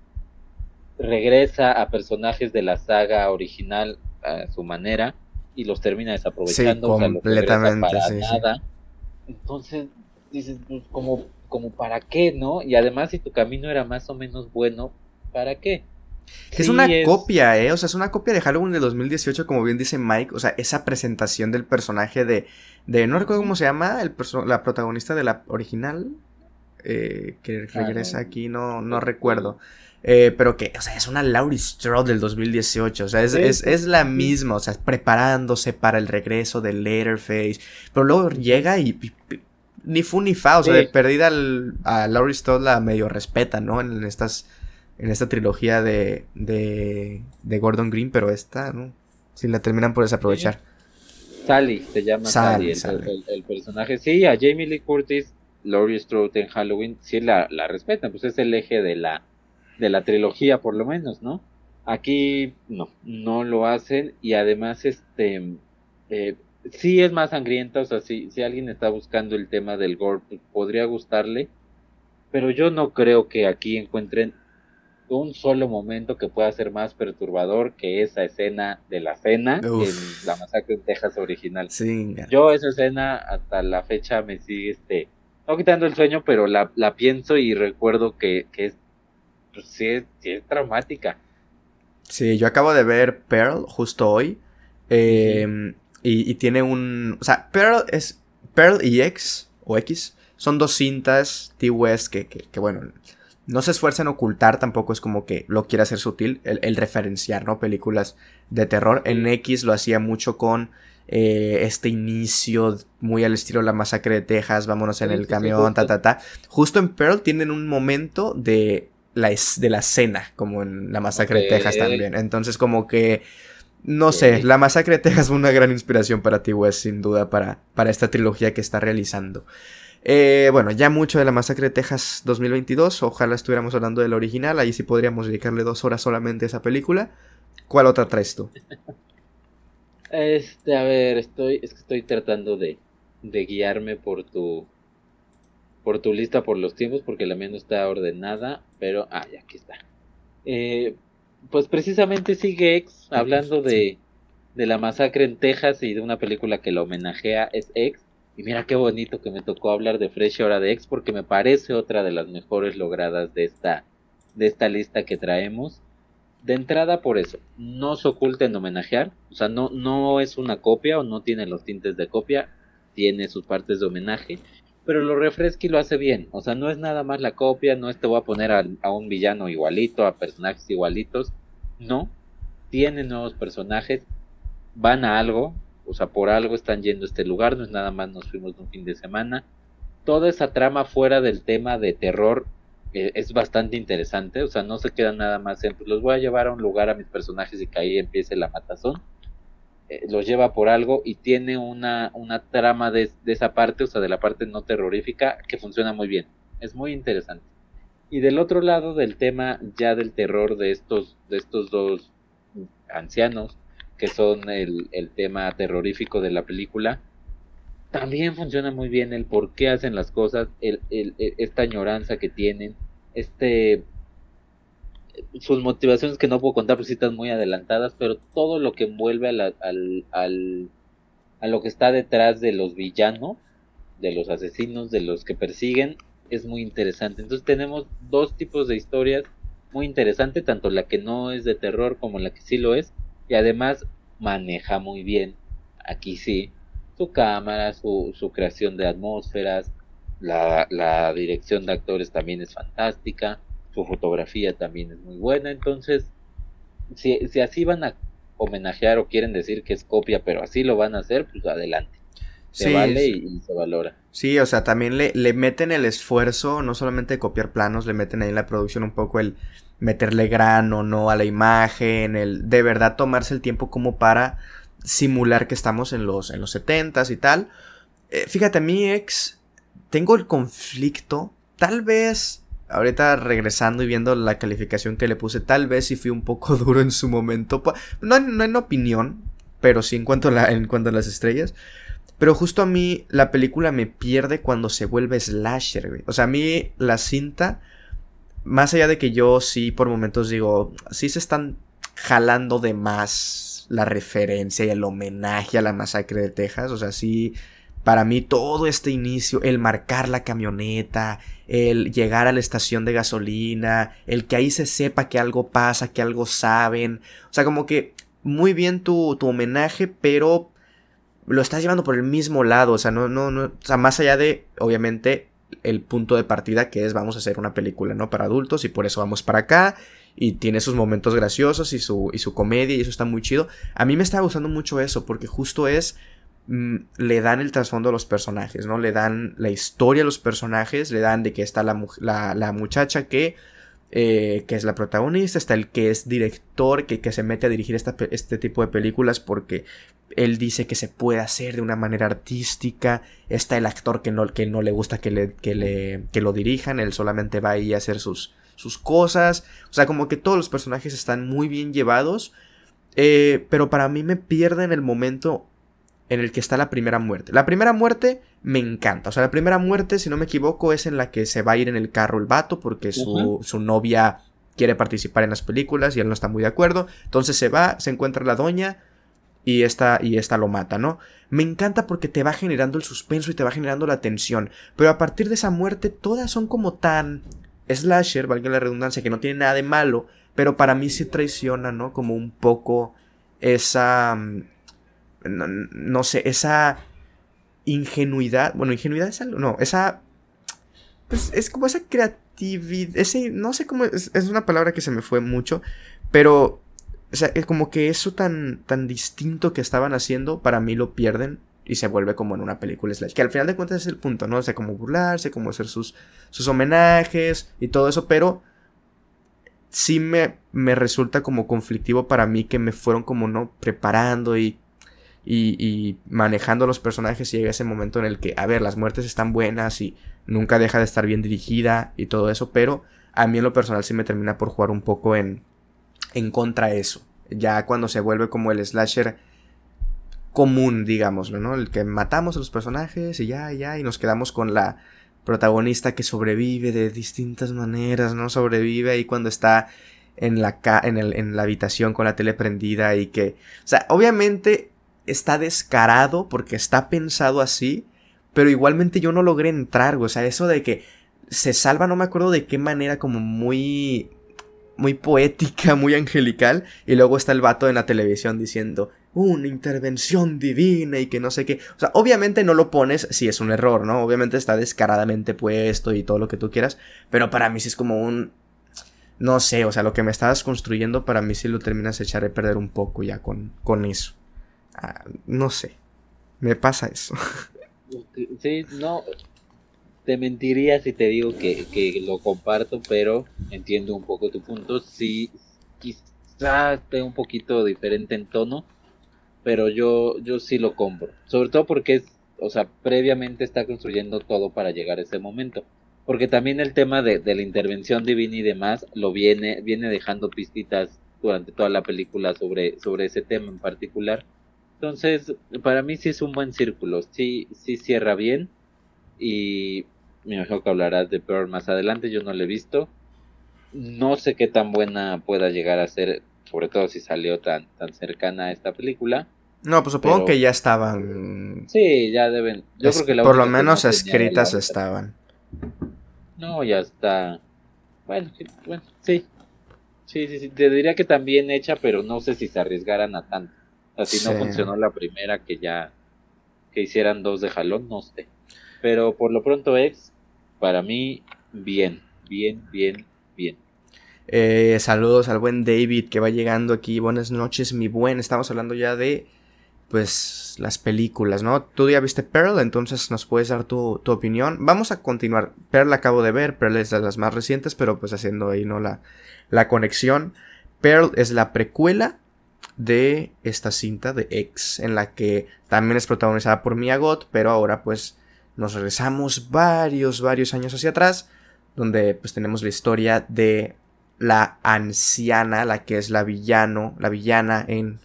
Regresa a personajes de la saga original a su manera y los termina desaprovechando. completamente. para nada. Entonces dices, pues, como, como para qué, ¿no? Y además si tu camino era más o menos bueno, ¿para qué? es una copia, ¿eh? O sea, es una copia de Halloween de 2018, como bien dice Mike. O sea, esa presentación del personaje de. de no recuerdo cómo se llama, el la protagonista de la original. Eh, que regresa aquí, no, no recuerdo. Eh, pero que, o sea, es una Laurie Strode del 2018. O sea, es, es, es, la misma. O sea, preparándose para el regreso de Letterface. Pero luego llega y. ni fu ni fa. O sea, de perdida a Laurie Strode la medio respeta, ¿no? En estas en esta trilogía de, de, de Gordon Green, pero esta, ¿no? Si la terminan por desaprovechar. Sally, se llama Sally, el, personaje. Sí, a Jamie Lee Curtis, Laurie Strode en Halloween, sí la, la respetan, pues es el eje de la, de la trilogía, por lo menos, ¿no? Aquí no, no lo hacen y además, este, eh, sí es más sangrienta, o sea, si, si alguien está buscando el tema del gore, pues, podría gustarle, pero yo no creo que aquí encuentren un solo momento que pueda ser más perturbador que esa escena de la cena en la masacre en Texas original. Yo esa escena hasta la fecha me sigue este no quitando el sueño, pero la, la pienso y recuerdo que, que es pues, sí, es, sí es traumática. Sí, yo acabo de ver Pearl justo hoy. Em, y, y, tiene un. O sea, Pearl es. Pearl y X, o X, son dos cintas T-West que, que, que, bueno, no se esfuerza en ocultar, tampoco es como que lo quiera hacer sutil, el, referenciar, ¿no? Películas de terror. En X lo hacía mucho con eh, este inicio muy al estilo La Masacre de Texas, vámonos en el camión, ta, ta, ta. Justo en Pearl tienen un momento de la, de la cena, como en La Masacre de Texas también. Entonces como que... No sé, La Masacre de Texas fue una gran inspiración para ti, Wes, sin duda, para, para esta trilogía que está realizando. Eh, bueno, ya mucho de la masacre de Texas 2022. Ojalá estuviéramos hablando del original. Ahí sí podríamos dedicarle dos horas solamente a esa película. ¿Cuál otra traes tú? Este, a ver, estoy, es que estoy tratando de, de guiarme por tu, por tu lista, por los tiempos, porque la mía no está ordenada. Pero, ah, ya aquí está. Eh, pues precisamente sigue X, hablando de, de la masacre en Texas y de una película que la homenajea, es X Y mira qué bonito que me tocó hablar de Fresh Hora de X porque me parece otra de las mejores logradas de esta, de esta lista que traemos. De entrada por eso, no se oculta en homenajear, o sea, no, no es una copia o no tiene los tintes de copia, tiene sus partes de homenaje, pero lo refresca y lo hace bien, o sea, no es nada más la copia, no es te voy a poner a, a un villano igualito, a personajes igualitos, no, tiene nuevos personajes, van a algo, o sea, por algo están yendo a este lugar, no es nada más nos fuimos de un fin de semana. Toda esa trama fuera del tema de terror eh, es bastante interesante, o sea, no se queda nada más en, los voy a llevar a un lugar a mis personajes y que ahí empiece la matazón. Eh, los lleva por algo y tiene una, una trama de, de, esa parte, o sea, de la parte no terrorífica, que funciona muy bien. Es muy interesante. Y del otro lado del tema ya del terror de estos, de estos dos ancianos, que son el, el tema terrorífico de la película, también funciona muy bien el por qué hacen las cosas, el, el, esta añoranza que tienen, este sus motivaciones que no puedo contar porque muy adelantadas, pero todo lo que envuelve a, la, al, al, a lo que está detrás de los villanos, de los asesinos, de los que persiguen, es muy interesante. Entonces tenemos dos tipos de historias muy interesantes, tanto la que no es de terror como la que sí lo es, y además maneja muy bien, aquí sí, su cámara, su, su creación de atmósferas, la, la, dirección de actores también es fantástica, su fotografía también es muy buena, entonces, si, si así van a homenajear o quieren decir que es copia, pero así lo van a hacer, pues adelante. Se sí, vale y, y, se valora. Sí, o sea, también le, le meten el esfuerzo, no solamente de copiar planos, le meten ahí en la producción un poco el meterle grano, ¿no? A la imagen, el de verdad tomarse el tiempo como para simular que estamos en los, en los 70s y tal. Eh, fíjate, mi ex, tengo el conflicto, tal vez, ahorita regresando y viendo la calificación que le puse, tal vez si fui un poco duro en su momento, no, no en opinión, pero sí en cuanto, la, en cuanto a las estrellas. Pero justo a mí la película me pierde cuando se vuelve slasher, güey. O sea, a mí la cinta, más allá de que yo sí por momentos digo, sí se están jalando de más la referencia y el homenaje a la masacre de Texas. O sea, sí, para mí todo este inicio, el marcar la camioneta, el llegar a la estación de gasolina, el que ahí se sepa que algo pasa, que algo saben. O sea, como que muy bien tu, tu homenaje, pero lo estás llevando por el mismo lado. O sea, no, no, no. O sea, más allá de, obviamente, el punto de partida que es vamos a hacer una película, ¿no? Para adultos y por eso vamos para acá y tiene sus momentos graciosos y su, y su comedia y eso está muy chido. A mí me está gustando mucho eso porque justo es... Mm, le dan el trasfondo a los personajes, ¿no? Le dan la historia a los personajes, le dan de que está la, la, muchacha que, eh, que es la protagonista, está el que es director, que, que se mete a dirigir este tipo de películas porque él dice que se puede hacer de una manera artística, está el actor que no, que no le gusta que, le, que, le, que lo dirijan, él solamente va ahí a hacer sus, sus cosas. O sea, como que todos los personajes están muy bien llevados. Eh, pero para mí me pierde en el momento en el que está la primera muerte. La primera muerte me encanta. O sea, la primera muerte, si no me equivoco, es en la que se va a ir en el carro el vato porque su, uh -huh. su novia quiere participar en las películas y él no está muy de acuerdo. Entonces se va, se encuentra la doña y esta, y esta lo mata, ¿no? Me encanta porque te va generando el suspenso y te va generando la tensión. Pero a partir de esa muerte, todas son como tan slasher, valga la redundancia, que no tiene nada de malo, pero para mí sí traiciona, ¿no? Como un poco esa... No, no sé, esa ingenuidad, bueno, ingenuidad es algo, no, esa... Pues es como esa creatividad, ese, no sé cómo, es, es una palabra que se me fue mucho, pero o sea, es como que eso tan, tan distinto que estaban haciendo, para mí lo pierden y se vuelve como en una película slash. Que al final de cuentas es el punto, ¿no? O sea, como burlarse, como hacer sus, sus homenajes y todo eso, pero sí me, me resulta como conflictivo para mí que me fueron como no preparando y, y, manejando los personajes llega ese momento en el que, a ver, las muertes están buenas y nunca deja de estar bien dirigida y todo eso, pero a mí en lo personal sí me termina por jugar un poco en, en contra de eso. Ya cuando se vuelve como el slasher común, digamos, ¿no? El que matamos a los personajes y ya, ya, y nos quedamos con la protagonista que sobrevive de distintas maneras, ¿no? Sobrevive ahí cuando está en la, en, el, en la habitación con la tele prendida y que... O sea, obviamente está descarado porque está pensado así, pero igualmente yo no logré entrar. O sea, eso de que se salva, no me acuerdo de qué manera, como muy. Muy poética, muy angelical. Y luego está el vato en la televisión diciendo una intervención divina y que no sé qué. O sea, obviamente no lo pones si es un error, ¿no? Obviamente está descaradamente puesto y todo lo que tú quieras. Pero para mí sí es como un. No sé, o sea, lo que me estabas construyendo para mí sí lo terminas de echar a perder un poco ya con, con eso. Ah, no sé. Me pasa eso. Sí, no, te mentiría si te digo que, que, lo comparto, pero entiendo un poco tu punto. Sí, quizá esté un poquito diferente en tono, pero yo, yo sí lo compro. Sobre todo porque es, o sea, previamente está construyendo todo para llegar a ese momento. Porque también el tema de, de la intervención divina y demás lo viene, viene dejando pistitas durante toda la película sobre, sobre ese tema en particular. Entonces, para mí sí es un buen círculo, sí, sí cierra bien y me imagino que hablarás de Pearl más adelante, yo no lo he visto. No sé qué tan buena pueda llegar a ser, sobre todo si salió tan, tan cercana a esta película. No, pues supongo que ya estaban. Sí, ya deben. Yo creo que por lo menos escritas estaban. No, ya está. Bueno, bueno, sí. Sí, sí, sí. Te diría que también hecha, pero no sé si se arriesgaran a tanto. Así no funcionó la primera que ya que hicieran dos de jalón, no sé. Pero por lo pronto ex, para mí, bien, bien, bien, bien. Eh, saludos al buen David que va llegando aquí. Buenas noches, mi buen. Estamos hablando ya de, pues, las películas, ¿no? Tú ya viste Pearl, entonces nos puedes dar tu, tu opinión. Vamos a continuar. Pearl la acabo de ver, Pearl es de las más recientes, pero pues haciendo ahí, ¿no? La, la conexión. Pearl es la precuela de esta cinta de X, en la que también es protagonizada por Mia Goth, pero ahora pues nos regresamos varios, varios años hacia atrás, donde pues tenemos la historia de la anciana, la que es la villano, la villana en,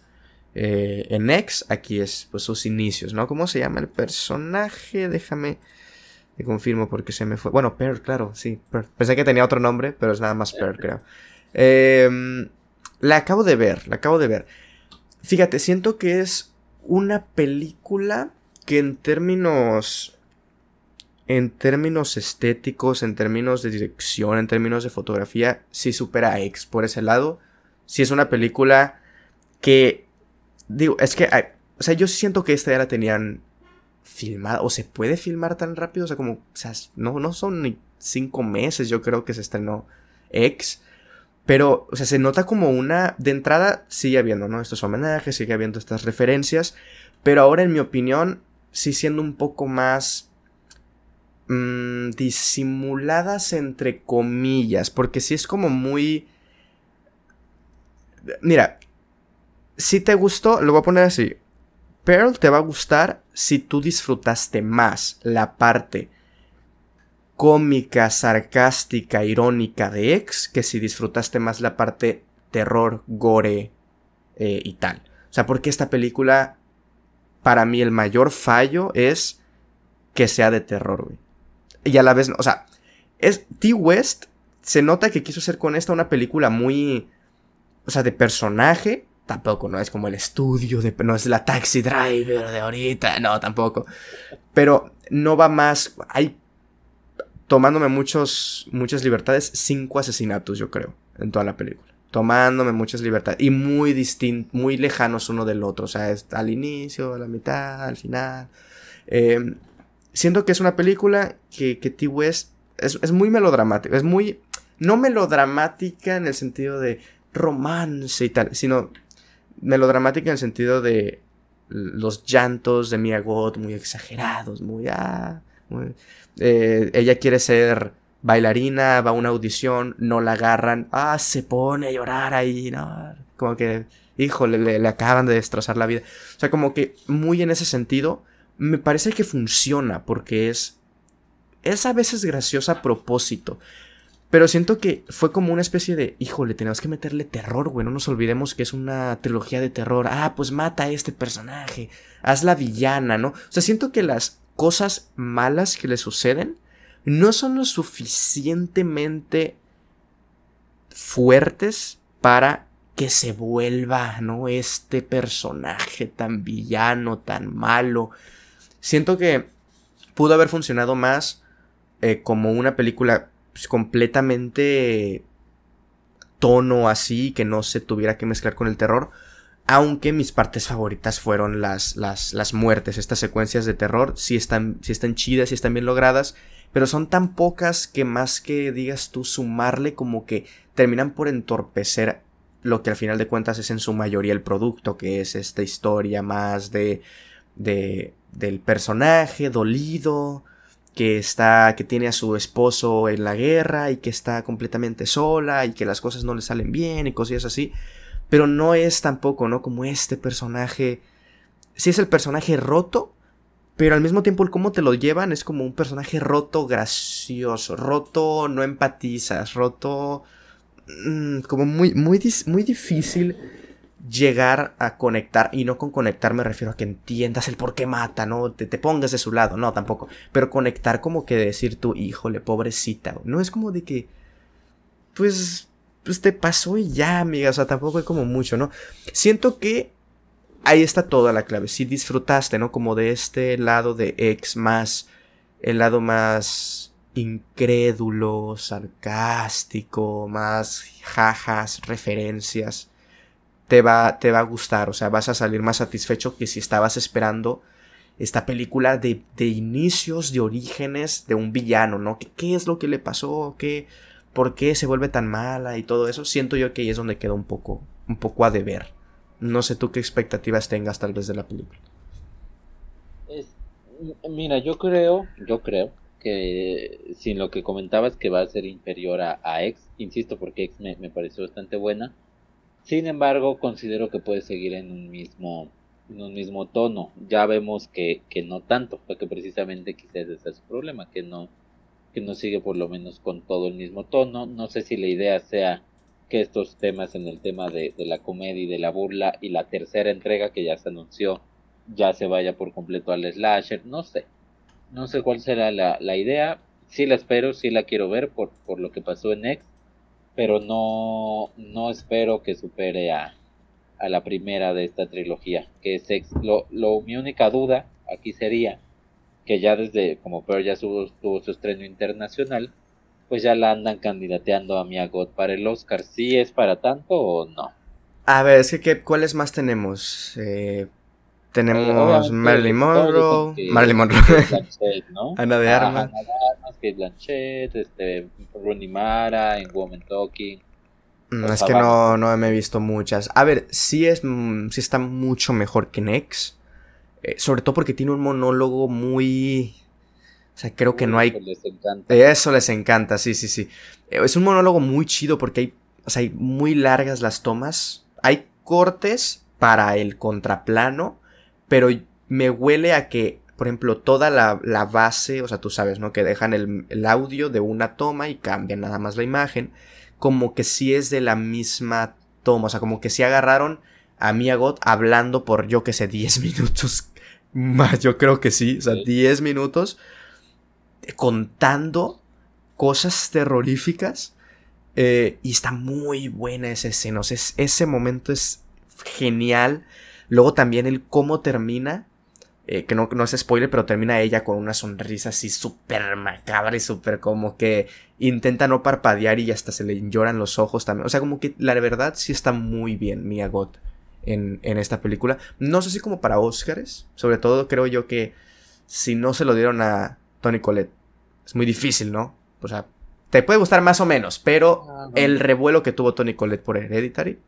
eh, en X, aquí es pues sus inicios, ¿no? ¿Cómo se llama el personaje? Déjame, te confirmo porque se me fue. Bueno, Pearl, claro, sí, Pensé que tenía otro nombre, pero es nada más Pearl, creo. Eh, la acabo de ver, la acabo de ver. Fíjate, siento que es una película que en términos en términos estéticos, en términos de dirección, en términos de fotografía, sí supera a X por ese lado. Sí es una película que digo, es que o sea, yo siento que esta ya la tenían filmada o se puede filmar tan rápido, o sea, como o sea, no no son ni cinco meses, yo creo que se estrenó X. Pero, o sea, se nota como una. De entrada sigue habiendo, ¿no? Estos homenajes, sigue habiendo estas referencias. Pero ahora, en mi opinión, sí siendo un poco más. Mmm, disimuladas entre comillas. Porque sí es como muy. Mira. Si te gustó, lo voy a poner así. Pearl te va a gustar si tú disfrutaste más la parte cómica, sarcástica, irónica de X, que si disfrutaste más la parte terror, gore eh, y tal. O sea, porque esta película, para mí el mayor fallo es que sea de terror, güey. Y a la vez, o sea, es T. West, se nota que quiso hacer con esta una película muy, o sea, de personaje, tampoco, no es como el estudio, de, no es la taxi driver de ahorita, no, tampoco. Pero no va más, hay tomándome muchos, muchas libertades, cinco asesinatos, yo creo, en toda la película. Tomándome muchas libertades. Y muy distintos, muy lejanos uno del otro. O sea, es al inicio, a la mitad, al final. Eh, siento que es una película que, que T. West es, es muy melodramática. Es muy. No melodramática en el sentido de romance y tal, sino melodramática en el sentido de los llantos de Mia Goth muy exagerados, muy, ah, eh, ella quiere ser bailarina, va a una audición, no la agarran, ah, se pone a llorar ahí. Como que, híjole, le, le acaban de destrozar la vida. O sea, como que muy en ese sentido, me parece que funciona porque es, es a veces graciosa a propósito. Pero siento que fue como una especie de, híjole, tenemos que meterle terror, güey. No nos olvidemos que es una trilogía de terror. Ah, pues mata a este personaje. Haz la villana, ¿no? O sea, siento que las cosas malas que le suceden no son lo suficientemente fuertes para que se vuelva, ¿no? Este personaje tan villano, tan malo. Siento que pudo haber funcionado más eh, como una película pues, completamente tono así, que no se tuviera que mezclar con el terror. Aunque mis partes favoritas fueron las, las, las muertes, estas secuencias de terror, sí están, sí están chidas, sí están bien logradas, pero son tan pocas que más que digas tú sumarle como que terminan por entorpecer lo que al final de cuentas es en su mayoría el producto, que es esta historia más de, de del personaje dolido, que está, que tiene a su esposo en la guerra y que está completamente sola y que las cosas no le salen bien y cosas así. Pero no es tampoco, ¿no? Como este personaje. Sí es el personaje roto, pero al mismo tiempo el cómo te lo llevan es como un personaje roto gracioso. Roto no empatizas, roto. Mm, como muy, muy, muy difícil llegar a conectar, y no con conectar me refiero a que entiendas el por qué mata, no te, te pongas de su lado, no, tampoco, pero conectar como que decir tu híjole, pobrecita, no es como de que, pues, pues te pasó y ya, amiga, o sea, tampoco es como mucho, ¿no? Siento que ahí está toda la clave, si disfrutaste, ¿no? Como de este lado de ex más, el lado más incrédulo, sarcástico, más jajas, referencias te va, te va a gustar, o sea, vas a salir más satisfecho que si estabas esperando esta película de, de inicios, de orígenes de un villano, ¿no? ¿Qué, ¿Qué, es lo que le pasó? ¿Qué, ¿Por qué se vuelve tan mala y todo eso? Siento yo que ahí es donde queda un poco, un poco a deber. No sé tú qué expectativas tengas tal vez de la película. mira, yo creo, yo creo que sin lo que comentabas que va a ser inferior a, a X, insisto porque X me, me pareció bastante buena, sin embargo, considero que puede seguir en un mismo, en un mismo tono. Ya vemos que, que no tanto, porque precisamente quizás ese es su problema, que no, que no sigue por lo menos con todo el mismo tono. No sé si la idea sea que estos temas en el tema de, de la comedia y de la burla y la tercera entrega que ya se anunció ya se vaya por completo al slasher, no sé. No sé cuál será la, la idea. Sí la espero, sí la quiero ver por, por lo que pasó en X pero no, no espero que supere a, a la primera de esta trilogía, que es lo, lo, mi única duda aquí sería que ya desde, como Pearl ya tuvo su estreno internacional, pues ya la andan candidateando a Mia God para el Oscar. ¿Sí es para tanto o no? A ver, es que ¿cuáles más tenemos? Eh, tenemos eh, Marilyn Monroe, Marilyn Monroe, Ana de Armas. Ana de Armas, Kate Blanchett, este, Rooney Mara, en Woman Talking. Mm, es que no, no me he visto muchas. A ver, sí, es, mm, sí está mucho mejor que Nex. Eh, sobre todo porque tiene un monólogo muy... O sea, creo que no hay... Les encanta. Eso les encanta, sí, sí, sí. Eh, es un monólogo muy chido porque hay, o sea, hay muy largas las tomas. Hay cortes para el contraplano pero me huele a que, por ejemplo, toda la, base, o sea, tú sabes, ¿no? Que dejan el, audio de una toma y cambian nada más la imagen, como que sí es de la misma toma, o sea, como que sí agarraron a Miyagot hablando por, yo que sé, 10 minutos yo creo que sí, o sea, 10 minutos contando cosas terroríficas. Eh, y está muy buena esa escena. O sea, ese momento es genial. Luego también el cómo termina, eh, que no, no es spoiler, pero termina ella con una sonrisa así súper macabra y súper como que intenta no parpadear y hasta se le lloran los ojos también. O sea, como que la verdad sí está muy bien Mia Goth en, en esta película. No sé si como para Oscars, sobre todo creo yo que si no se lo dieron a Tony Collette, es muy difícil, ¿no? O sea, te puede gustar más o menos, pero ah, el revuelo que tuvo Tony Collette por Hereditary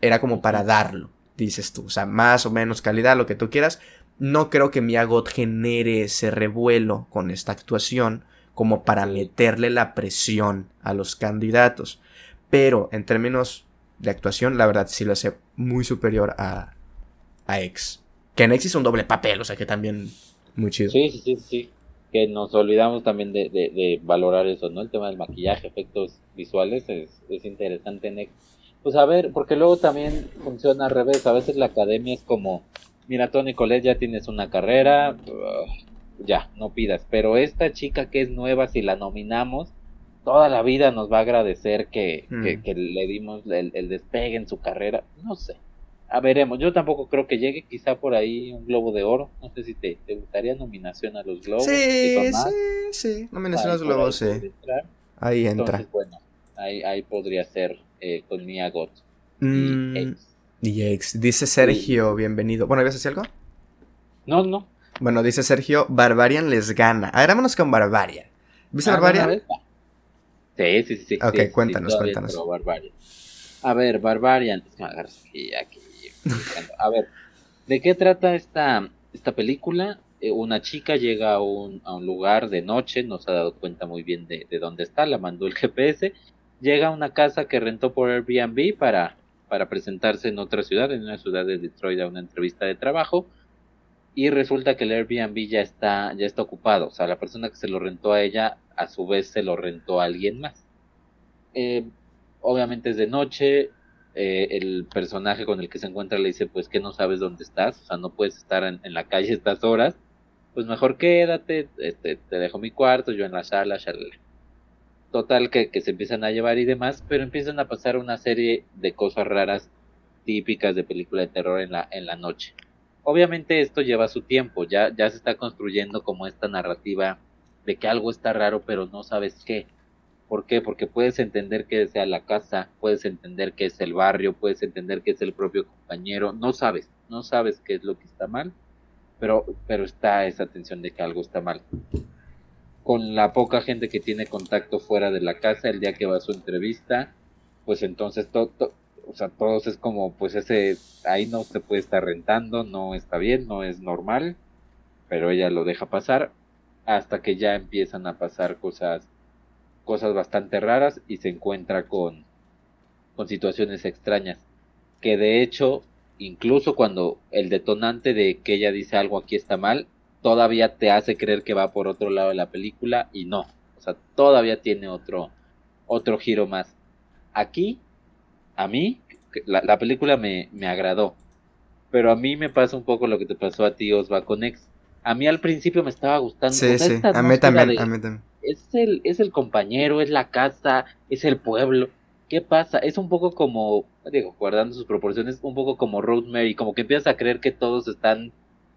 era como para darlo dices tú, o sea, más o menos calidad, lo que tú quieras. No creo que Miyagot genere ese revuelo con esta actuación como para meterle la presión a los candidatos. Pero en términos de actuación, la verdad sí lo hace muy superior a, a. Que en X hizo un doble papel, o sea que también muy chido. Sí, sí, sí, sí. Que nos olvidamos también de, de, valorar eso, ¿no? El tema del maquillaje, efectos visuales, es, es interesante en X pues a ver, porque luego también funciona al revés. A veces la academia es como, mira, Tony Colette, ya tienes una carrera, ya, no pidas. Pero esta chica que es nueva, si la nominamos, toda la vida nos va a agradecer que, mm. le dimos el, despegue en su carrera. No sé. a veremos. Yo tampoco creo que llegue, quizá por ahí un Globo de Oro. No sé si te, te gustaría nominación a los Globos. Sí, sí, sí. Nominación a los Globos, sí. Ahí entra. Entonces, bueno, ahí, ahí podría ser eh, con Mia Gott. Mm, y ex. Dice Sergio, bienvenido. Bueno, ¿ibas a decir algo? No, no. Bueno, dice Sergio, Barbarian les gana. A ver, vámonos con Barbarian. ¿Viste ah, Barbarian? Sí, sí, sí. Ok, cuéntanos, cuéntanos. A ver, Barbarian. A ver, ¿de qué trata esta, esta película? Eh, una chica llega a un, a un, lugar de noche, no se ha dado cuenta muy bien de, de, dónde está, la mandó el GPS, llega a una casa que rentó por Airbnb para, para presentarse en otra ciudad, en una ciudad de Detroit, a una entrevista de trabajo, y resulta que el Airbnb ya está, ya está ocupado, o sea, la persona que se lo rentó a ella, a su vez se lo rentó a alguien más. Eh, obviamente es de noche, eh, el personaje con el que se encuentra le dice, pues que no sabes dónde estás, o sea, no puedes estar en, la calle estas horas, pues mejor quédate, este, te dejo mi cuarto, yo en la sala, shalala. Total que, que se empiezan a llevar y demás, pero empiezan a pasar una serie de cosas raras típicas de película de terror en la, en la noche. Obviamente esto lleva su tiempo, ya, ya se está construyendo como esta narrativa de que algo está raro pero no sabes qué. ¿Por qué? Porque puedes entender que sea la casa, puedes entender que es el barrio, puedes entender que es el propio compañero, no sabes, no sabes qué es lo que está mal, pero, pero está esa tensión de que algo está mal. Con la poca gente que tiene contacto fuera de la casa, el día que va a su entrevista, pues entonces todo, o sea, todos es como, pues ese, ahí no se puede estar rentando, no está bien, no es normal, pero ella lo deja pasar hasta que ya empiezan a pasar cosas cosas bastante raras y se encuentra con, con situaciones extrañas. Que de hecho, incluso cuando el detonante de que ella dice algo aquí está mal, todavía te hace creer que va por otro lado de la película y no. O sea, todavía tiene otro, otro giro más. Aquí, a mí, la, la película me, me, agradó. Pero a mí me pasa un poco lo que te pasó a ti, Osva, con. A mí al principio me estaba gustando. Sí, sí, a mí también, a mí también es el, es el compañero, es la casa, es el pueblo. ¿Qué pasa? Es un poco como, digo, guardando sus proporciones, un poco como Rosemary, como que empiezas a creer que todos están,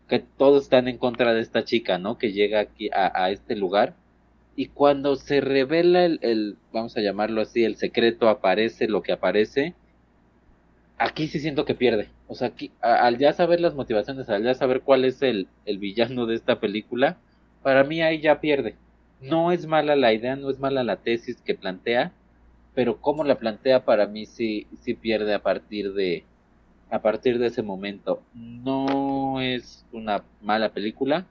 que todos están en contra de esta chica, ¿no? Que llega aquí a, a este lugar. Y cuando se revela el, vamos a llamarlo así, el secreto aparece, lo que aparece, aquí sí siento que pierde. O sea, al ya saber las motivaciones, al ya saber cuál es el, el villano de esta película, para mí ahí ya pierde no es mala la idea, no es mala la tesis que plantea, pero cómo la plantea para mí sí, sí pierde a partir de a partir de ese momento. No es una mala película,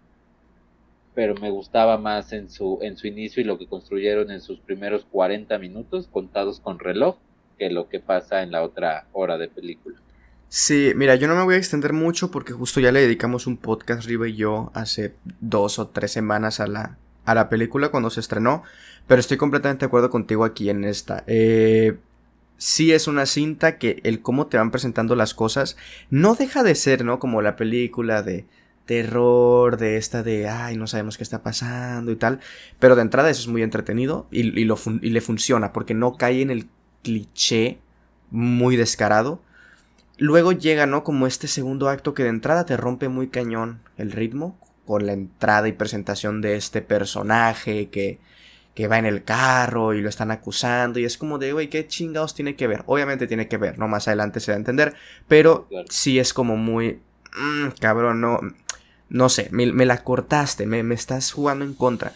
pero me gustaba más en su en su inicio y lo que construyeron en sus primeros 40 minutos contados con reloj que lo que pasa en la otra hora de película. Sí, mira, yo no me voy a extender mucho porque justo ya le dedicamos un podcast, Riva y yo, hace dos o tres semanas a la, a la película cuando se estrenó, pero estoy completamente de acuerdo contigo aquí en esta. Eh, sí es una cinta que el cómo te van presentando las cosas no deja de ser, ¿no? Como la película de terror, de esta de, ay, no sabemos qué está pasando y tal, pero de entrada eso es muy entretenido y, lo y le funciona porque no cae en el cliché muy descarado. Luego llega, ¿no? Como este segundo acto que de entrada te rompe muy cañón el ritmo, con la entrada y presentación de este personaje que, que va en el carro y lo están acusando y es como de, güey, ¿qué chingados tiene que ver? Obviamente tiene que ver, ¿no? Más adelante se va a entender, pero sí es como muy, mm, cabrón, no, no sé, me, la cortaste, me, me, estás jugando en contra.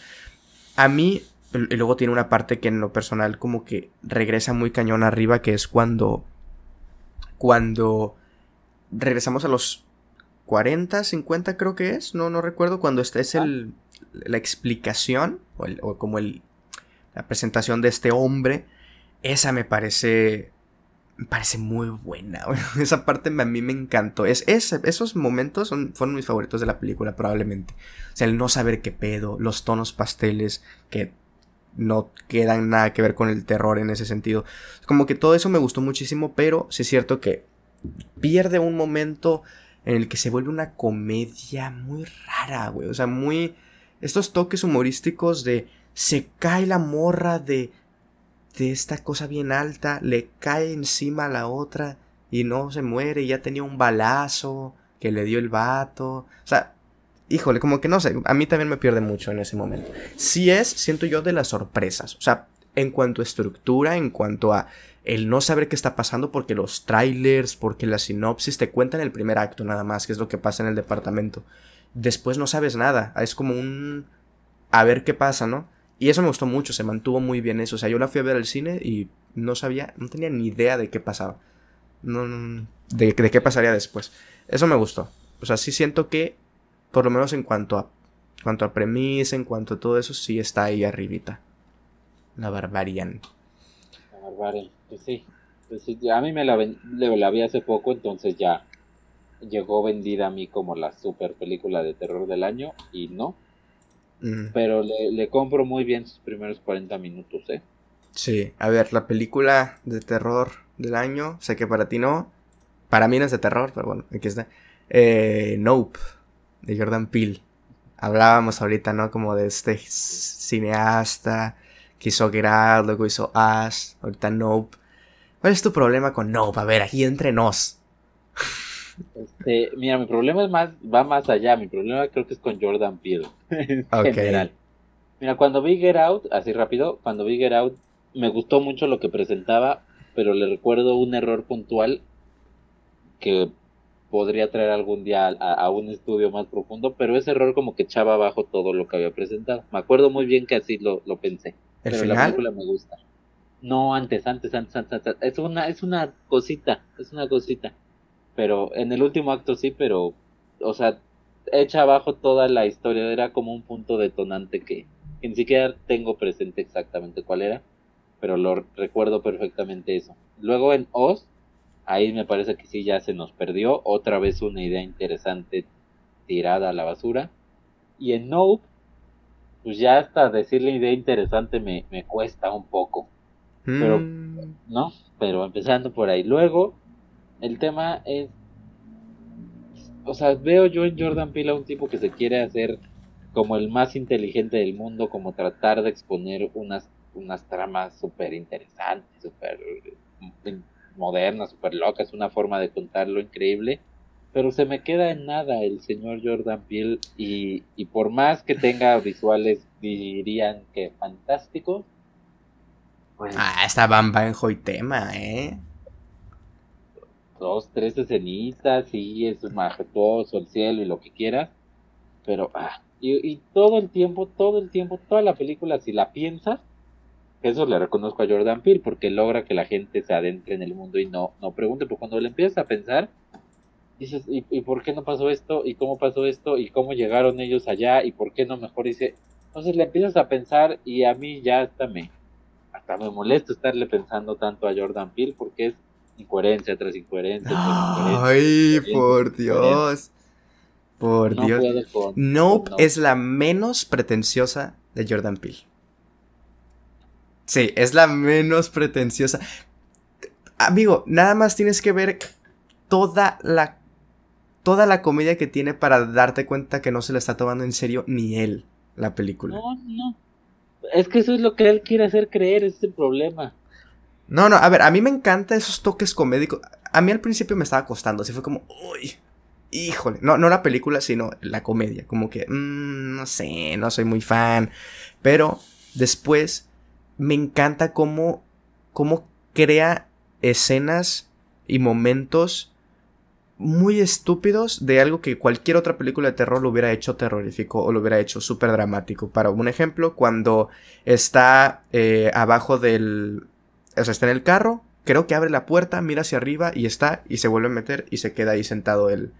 A mí, y luego tiene una parte que en lo personal como que regresa muy cañón arriba, que es cuando, cuando regresamos a los 40, 50 creo que es, no, no recuerdo, cuando esta es el, la explicación o, como el, la presentación de este hombre, esa me parece, me parece muy buena, esa parte a mí me encantó, es, esos momentos son, fueron mis favoritos de la película probablemente, o sea, el no saber qué pedo, los tonos pasteles que no quedan nada que ver con el terror en ese sentido, como que todo eso me gustó muchísimo, pero sí es cierto que pierde un momento en el que se vuelve una comedia muy rara, güey. O sea, muy... Estos toques humorísticos de... Se cae la morra de... De esta cosa bien alta, le cae encima a la otra y no se muere, ya tenía un balazo que le dio el vato. O sea, híjole, como que no sé, a mí también me pierde mucho en ese momento. Sí es, siento yo, de las sorpresas. O sea, en cuanto a estructura, en cuanto a el no saber qué está pasando porque los trailers, porque la sinopsis te cuentan el primer acto nada más, que es lo que pasa en el departamento. Después no sabes nada, es como un... a ver qué pasa, ¿no? Y eso me gustó mucho, se mantuvo muy bien eso. O sea, yo la fui a ver al cine y no sabía, no tenía ni idea de qué pasaba. No, de, qué pasaría después. Eso me gustó. O sea, sí siento que, por lo menos en cuanto a, cuanto a premisa, en cuanto a todo eso, sí está ahí arribita. La Barbarian. La Barbarian, pues sí. Pues sí a mí me la, la vi hace poco, entonces ya llegó vendida a mí como la super película de terror del año y no. Mm. Pero le, le, compro muy bien sus primeros 40 minutos, ¿eh? Sí, a ver, la película de terror del año, sé que para ti no, para mí no es de terror, pero bueno, aquí está. Eh, nope, de Jordan Peele. Hablábamos ahorita, ¿no? Como de este cineasta que hizo Get luego hizo Us, ahorita Nope. ¿Cuál es tu problema con Nope? A ver, aquí entre nos. Este, mira, mi problema es más, va más allá. Mi problema creo que es con Jordan Peele. en general. Mira, cuando vi Get Out, así rápido, cuando vi Get Out, me gustó mucho lo que presentaba, pero le recuerdo un error puntual que podría traer algún día a, un estudio más profundo, pero ese error como que echaba abajo todo lo que había presentado. Me acuerdo muy bien que así lo, lo pensé. ¿El pero la película me gusta. No, antes, antes, antes, antes, Es una, es una cosita, es una cosita. Pero en el último acto sí, pero, o sea, echa abajo toda la historia. Era como un punto detonante que, que ni siquiera tengo presente exactamente cuál era, pero lo recuerdo perfectamente eso. Luego en Oz, ahí me parece que sí ya se nos perdió. Otra vez una idea interesante tirada a la basura. Y en Nope, pues ya hasta decirle idea interesante me, me cuesta un poco. Pero, mm. ¿no? Pero empezando por ahí. Luego, el tema es. O sea, veo yo en Jordan Peele a un tipo que se quiere hacer como el más inteligente del mundo, como tratar de exponer unas, unas tramas súper interesantes, súper moderna, súper loca, es una forma de contarlo increíble, pero se me queda en nada el señor Jordan Peele y, y por más que tenga visuales dirían que fantásticos. Pues, ah, está Bamba en tema, ¿eh? Dos, tres escenitas, sí, es majestuoso el cielo y lo que quieras, pero ah, y, y todo el tiempo, todo el tiempo, toda la película, si la piensas, eso le reconozco a Jordan Peele porque logra que la gente se adentre en el mundo y no, no pregunte, pero cuando le empiezas a pensar, dices, ¿y, ¿y, por qué no pasó esto? ¿Y cómo pasó esto? ¿Y cómo llegaron ellos allá? ¿Y por qué no mejor dice? Entonces le empiezas a pensar y a mí ya hasta me, hasta me molesta estarle pensando tanto a Jordan Peele porque es incoherencia tras incoherencia. Ay, por Dios. Por Dios. nope es la menos pretenciosa de Jordan Peele. Sí, es la menos pretenciosa. Amigo, nada más tienes que ver toda la toda la comedia que tiene para darte cuenta que no se la está tomando en serio ni él la película. No, no. Es que eso es lo que él quiere hacer creer, es el problema. No, no, a ver, a mí me encantan esos toques comédicos. A mí al principio me estaba costando, así fue como, uy, híjole. No, no la película, sino la comedia. Como que, mmm, no sé, no soy muy fan. Pero después me encanta cómo, cómo crea escenas y momentos muy estúpidos de algo que cualquier otra película de terror lo hubiera hecho terrorífico o lo hubiera hecho súper dramático. Para un ejemplo, cuando está eh, abajo del... O sea, está en el carro, creo que abre la puerta, mira hacia arriba y está y se vuelve a meter y se queda ahí sentado el,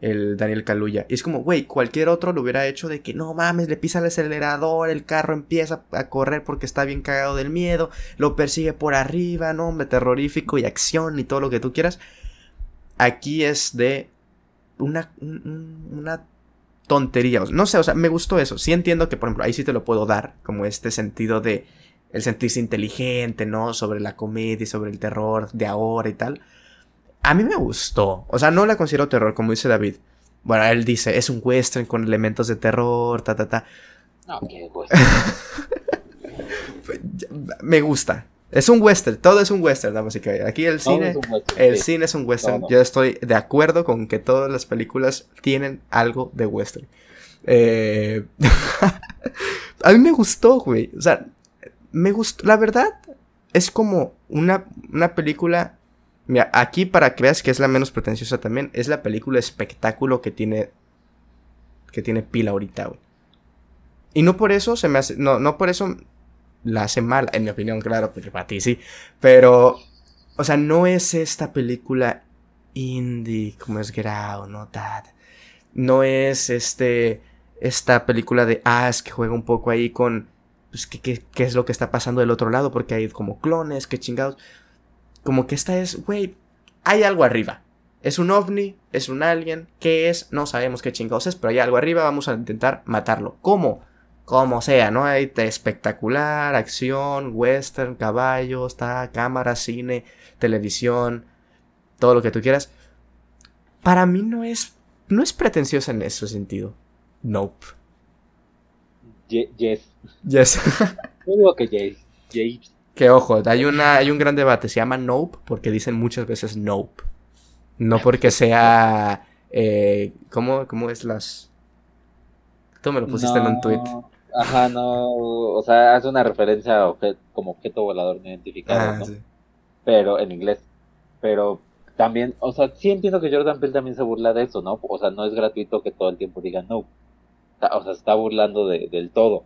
el Daniel Kaluuya. Y es como, güey, cualquier otro lo hubiera hecho de que no mames, le pisa el acelerador, el carro empieza a correr porque está bien cagado del miedo, lo persigue por arriba, no, hombre, terrorífico y acción y todo lo que tú quieras. Aquí es de una, una tontería. No sé, o sea, me gustó eso. Sí entiendo que, por ejemplo, ahí sí te lo puedo dar, como este sentido de el sentirse inteligente, ¿no? Sobre la comedia sobre el terror de ahora y tal. A mí me gustó. O sea, no la considero terror, como dice David. Bueno, él dice, es un western con elementos de terror, ta, ta, ta. No, qué me gusta. Es un western, todo es un western, damas y caballeros. Aquí el cine, el cine es un western. Yo estoy de acuerdo con que todas las películas tienen algo de western. Eh... a mí me gustó, güey. O sea, me gustó. La verdad, es como una, una película. Mira, aquí para que veas que es la menos pretenciosa también, es la película espectáculo que tiene. que tiene pila ahorita, güey. Y no por eso se me hace. No, no por eso la hace mal, en mi opinión, claro, porque para ti sí. Pero, o sea, no es esta película indie como es Out, no That. No es este, esta película de ah, es que juega un poco ahí con, pues, ¿qué, es lo que está pasando del otro lado, porque hay como clones, qué chingados. Como que esta es, güey, hay algo arriba. Es un ovni, es un alien, ¿qué es? No sabemos qué chingados es, pero hay algo arriba, vamos a intentar matarlo. ¿Cómo? como sea, ¿no? Hay espectacular, acción, western, caballos, está cámara, cine, televisión, todo lo que tú quieras. Para mí no es no es pretenciosa en ese sentido. Nope. yes. Yes. Yo digo que yes. Que ojo, hay una hay un gran debate, se llama nope porque dicen muchas veces nope. No porque sea eh, ¿cómo, ¿cómo es las Tú me lo pusiste en un tweet. Ajá, no, o sea, hace una referencia a como objeto volador no identificado, ah, ¿no? Pero en inglés. Pero también, o sea, sí entiendo que Jordan Peele también se burla de eso, ¿no? O sea, no es gratuito que todo el tiempo diga no. O sea, se está burlando de, del todo.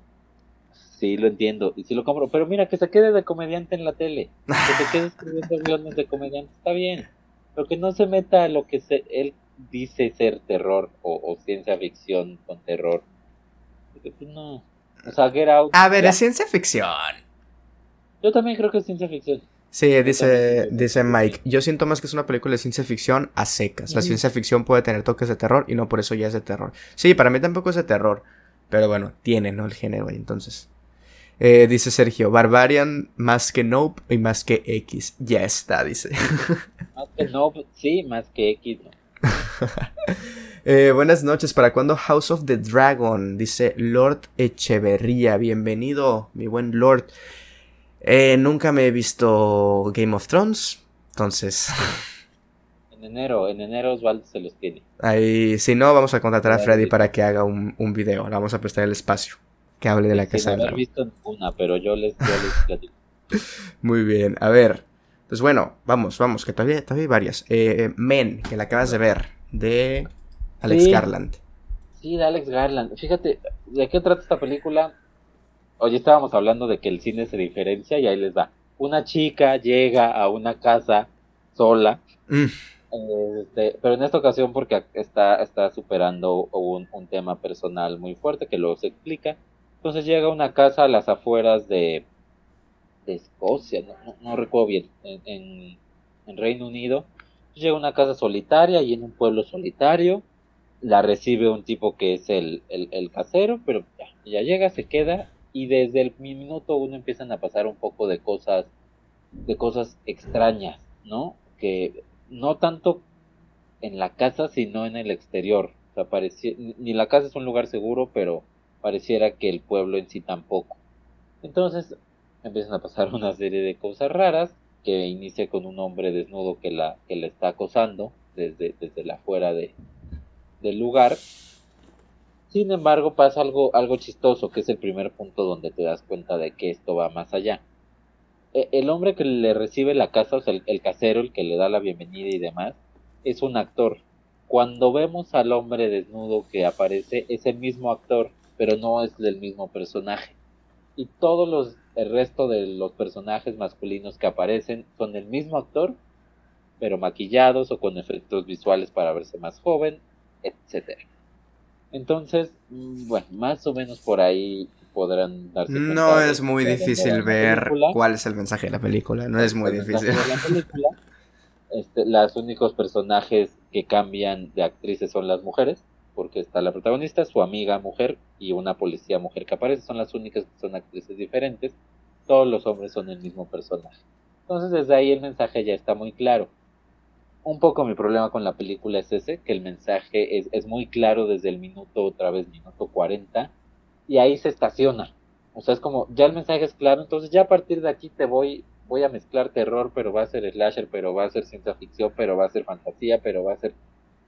Sí, lo entiendo y sí lo compro. Pero mira, que se quede de comediante en la tele. Que se quede escribiendo guiones de comediante. Está bien. Pero que no se meta a lo que se, él dice ser terror o, o ciencia ficción con terror. Porque pues no. A ver, es ciencia ficción. Yo también creo que es ciencia ficción. Sí, dice, dice Mike. Yo siento más que es una película de ciencia ficción a secas. La ciencia ficción puede tener toques de terror y no por eso ya es de terror. Sí, para mí tampoco es de terror. Pero bueno, tiene, ¿no? El género, entonces. Eh, dice Sergio, Barbarian más que Nope y más que X. Ya está, dice. Más que Nope, sí, más que X. Eh, buenas noches, ¿para cuándo House of the Dragon? Dice Lord Echeverría. Bienvenido, mi buen Lord. Eh, nunca me he visto Game of Thrones, entonces... En enero, en enero Osvaldo se los tiene. Ahí, si no, vamos a contratar a Freddy para que haga un, video. Le vamos a prestar el espacio. Que hable de la casa no he visto una, pero yo les, platico. Muy bien, a ver. Pues bueno, vamos, vamos, que todavía, todavía hay varias. Eh, Men, que la acabas de ver, de Alex Garland. Sí, de Alex Garland. Fíjate, ¿de qué trata esta película? Hoy estábamos hablando de que el cine se diferencia y ahí les va. Una chica llega a una casa sola, mm. Este, pero en esta ocasión porque está, está superando un, tema personal muy fuerte que luego se explica. Entonces llega a una casa a las afueras de, Escocia, no, recuerdo bien, en, en Reino Unido. Llega a una casa solitaria y en un pueblo solitario la recibe un tipo que es el, el, casero, pero ya, ya llega, se queda y desde el minuto uno empiezan a pasar un poco de cosas, de cosas extrañas, ¿no? Que no tanto en la casa, sino en el exterior. O sea, parecía, ni la casa es un lugar seguro, pero pareciera que el pueblo en sí tampoco. Entonces empiezan a pasar una serie de cosas raras que inicia con un hombre desnudo que la, que la está acosando desde, desde la afuera de, del lugar. Sin embargo, pasa algo, algo chistoso, que es el primer punto donde te das cuenta de que esto va más allá. E, el hombre que le recibe la casa, o sea, el, casero, el que le da la bienvenida y demás, es un actor. Cuando vemos al hombre desnudo que aparece, es el mismo actor, pero no es del mismo personaje. Y todos los, el resto de los personajes masculinos que aparecen son el mismo actor, pero maquillados o con efectos visuales para verse más joven etcétera. Entonces, mm, bueno, más o menos por ahí podrán darse cuenta. No es muy difícil ver cuál es el mensaje de la película, no es muy difícil. este, los únicos personajes que cambian de actrices son las mujeres, porque está la protagonista, su amiga mujer y una policía mujer que aparece, son las únicas que son actrices diferentes, todos los hombres son el mismo personaje. Entonces desde ahí el mensaje ya está muy claro un poco mi problema con la película es ese, que el mensaje es, es muy claro desde el minuto, otra vez minuto 40, y ahí se estaciona. O sea, es como, ya el mensaje es claro, entonces ya a partir de aquí te voy voy a mezclar terror, pero va a ser slasher, pero va a ser ciencia ficción, pero va a ser fantasía, pero va a ser...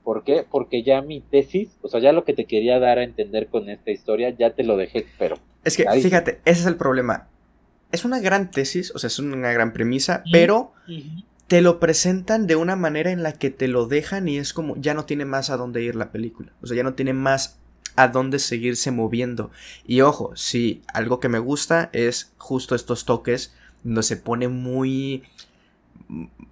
¿Por qué? Porque ya mi tesis, o sea, ya lo que te quería dar a entender con esta historia, ya te lo dejé, pero... Es que, fíjate, ese es el problema. Es una gran tesis, o sea, es una gran premisa, pero te lo presentan de una manera en la que te lo dejan y es como, ya no tiene más a dónde ir la película. O sea, ya no tiene más a dónde seguirse moviendo. Y ojo, sí, algo que me gusta es justo estos toques donde se pone muy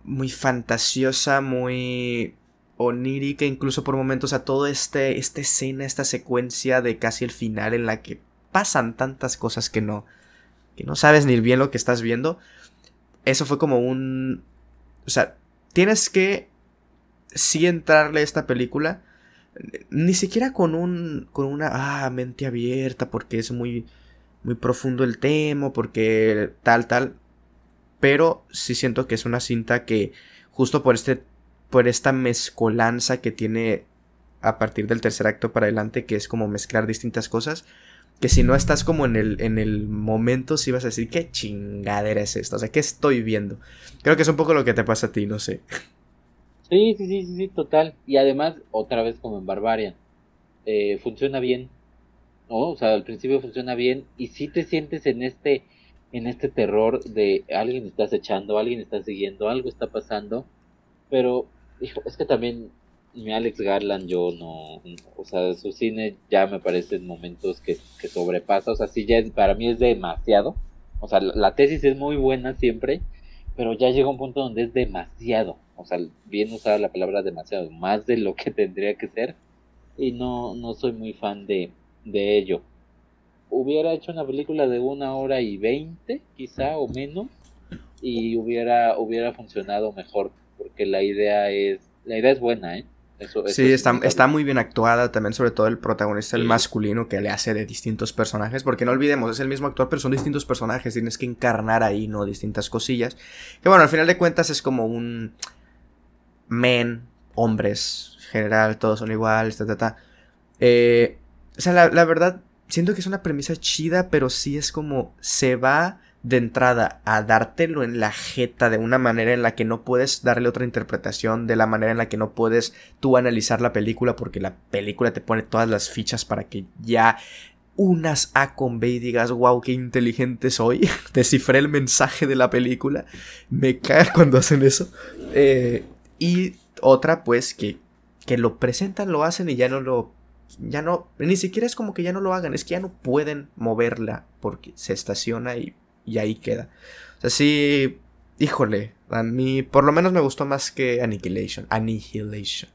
muy fantasiosa, muy onírica, incluso por momentos a todo este esta escena, esta secuencia de casi el final en la que pasan tantas cosas que no que no sabes ni bien lo que estás viendo. Eso fue como un o sea, tienes que sí entrarle a esta película ni siquiera con un con una ah, mente abierta porque es muy muy profundo el tema, porque tal tal, pero sí siento que es una cinta que justo por este por esta mezcolanza que tiene a partir del tercer acto para adelante que es como mezclar distintas cosas que si no estás como en el, en el momento, si vas a decir, ¿qué chingadera es esto? O sea, ¿qué estoy viendo? Creo que es un poco lo que te pasa a ti, no sé. Sí, sí, sí, sí, total. Y además, otra vez como en Barbarian, eh, funciona bien, ¿no? O sea, al principio funciona bien y si te sientes en este, en este terror de alguien está acechando, alguien está siguiendo, algo está pasando, pero, hijo, es que también mi Alex Garland yo no, o sea, su cine ya me parece en momentos que, que sobrepasa, o sea, sí ya es, para mí es demasiado, o sea, la tesis es muy buena siempre, pero ya llega un punto donde es demasiado, o sea, bien usada la palabra demasiado, más de lo que tendría que ser, y no, no soy muy fan de, de ello. Hubiera hecho una película de una hora y veinte, quizá, o menos, y hubiera, hubiera funcionado mejor, porque la idea es, la idea es buena, ¿eh? sí, está, está, muy bien actuada también, sobre todo el protagonista, el masculino, que le hace de distintos personajes, porque no olvidemos, es el mismo actor, pero son distintos personajes, tienes que encarnar ahí, ¿no? Distintas cosillas. Que bueno, al final de cuentas es como un men, hombres, general, todos son iguales, ta, ta, ta. Eh, o sea, la, la verdad, siento que es una premisa chida, pero sí es como se va de entrada a dártelo en la jeta de una manera en la que no puedes darle otra interpretación, de la manera en la que no puedes tú analizar la película porque la película te pone todas las fichas para que ya unas A con B y digas, wow, qué inteligente soy. Descifré el mensaje de la película. Me cae cuando hacen eso. Eh, y otra, pues, que, que lo presentan, lo hacen y ya no lo ya no, ni siquiera es como que ya no lo hagan, es que ya no pueden moverla porque se estaciona y y ahí queda. O sea, sí, híjole, a mí por lo menos me gustó más que Annihilation. Annihilation.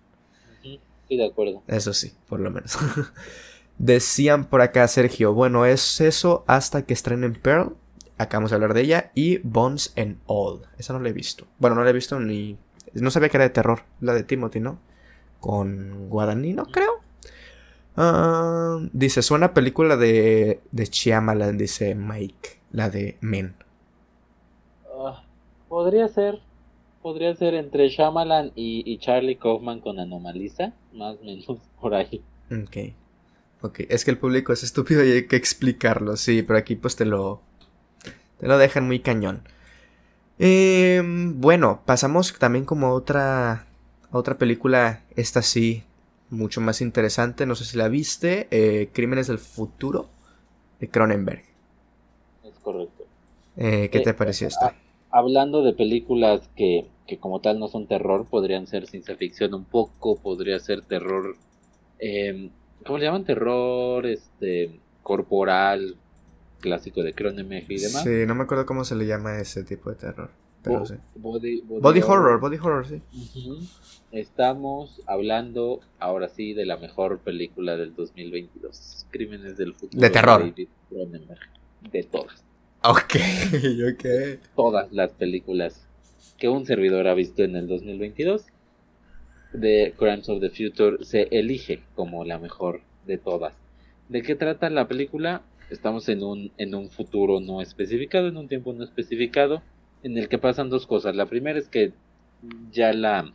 Sí, de acuerdo. Eso sí, por lo menos. Decían por acá, Sergio, bueno, es eso hasta que estrenen Pearl. Acabamos de hablar de ella. Y Bones and All. Esa no la he visto. Bueno, no la he visto ni... No sabía que era de terror. La de Timothy, ¿no? Con Guadagnino, creo. Ah, dice, suena película de, de Chiamalan, dice Mike la de Men. Ah, podría ser, podría ser entre Shyamalan y, Charlie Kaufman con Anomalisa, más o menos por ahí. Ok. Ok, es que el público es estúpido y hay que explicarlo, sí, pero aquí pues te lo, te lo dejan muy cañón. Em, bueno, pasamos también como a otra, otra película, esta sí, mucho más interesante, no sé si la viste, eh, Crímenes del Futuro, de Cronenberg correcto. Eh, ¿Qué te eh, pareció esto? Hablando de películas que, que, como tal no son terror, podrían ser ciencia ficción un poco, podría ser terror, eh, ¿cómo le llaman? Terror este corporal, clásico de Cronenberg y demás. Sí, no me acuerdo cómo se le llama ese tipo de terror. Pero sí. body, body, horror, body horror, sí. Estamos hablando ahora sí de la mejor película del 2022, Crímenes del Futuro. De terror. De todas. Ok, ok. Todas las películas que un servidor ha visto en el 2022 de Crimes of the Future se elige como la mejor de todas. ¿De qué trata la película? Estamos en un, en un futuro no especificado, en un tiempo no especificado, en el que pasan dos cosas. La primera es que ya la,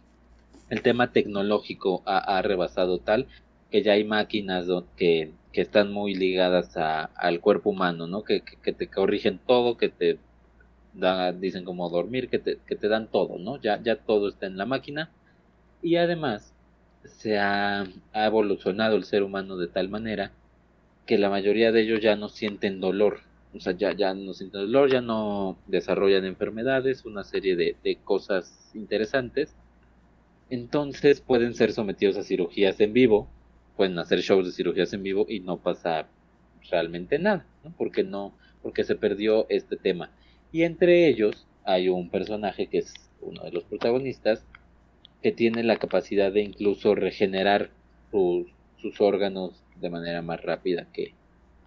el tema tecnológico ha, ha rebasado tal que ya hay máquinas que que están muy ligadas a, al cuerpo humano, ¿no? Que, que, te corrigen todo, que te dicen como dormir, que te, que te dan todo, ¿no? Ya, ya todo está en la máquina. Y además se ha evolucionado el ser humano de tal manera que la mayoría de ellos ya no sienten dolor. O sea, ya, ya no sienten dolor, ya no desarrollan enfermedades, una serie de, de cosas interesantes. Entonces pueden ser sometidos a cirugías en vivo, pueden hacer shows de cirugías en vivo y no pasa realmente nada, ¿no? Porque no, porque se perdió este tema. Y entre ellos hay un personaje que es uno de los protagonistas que tiene la capacidad de incluso regenerar sus, sus órganos de manera más rápida que,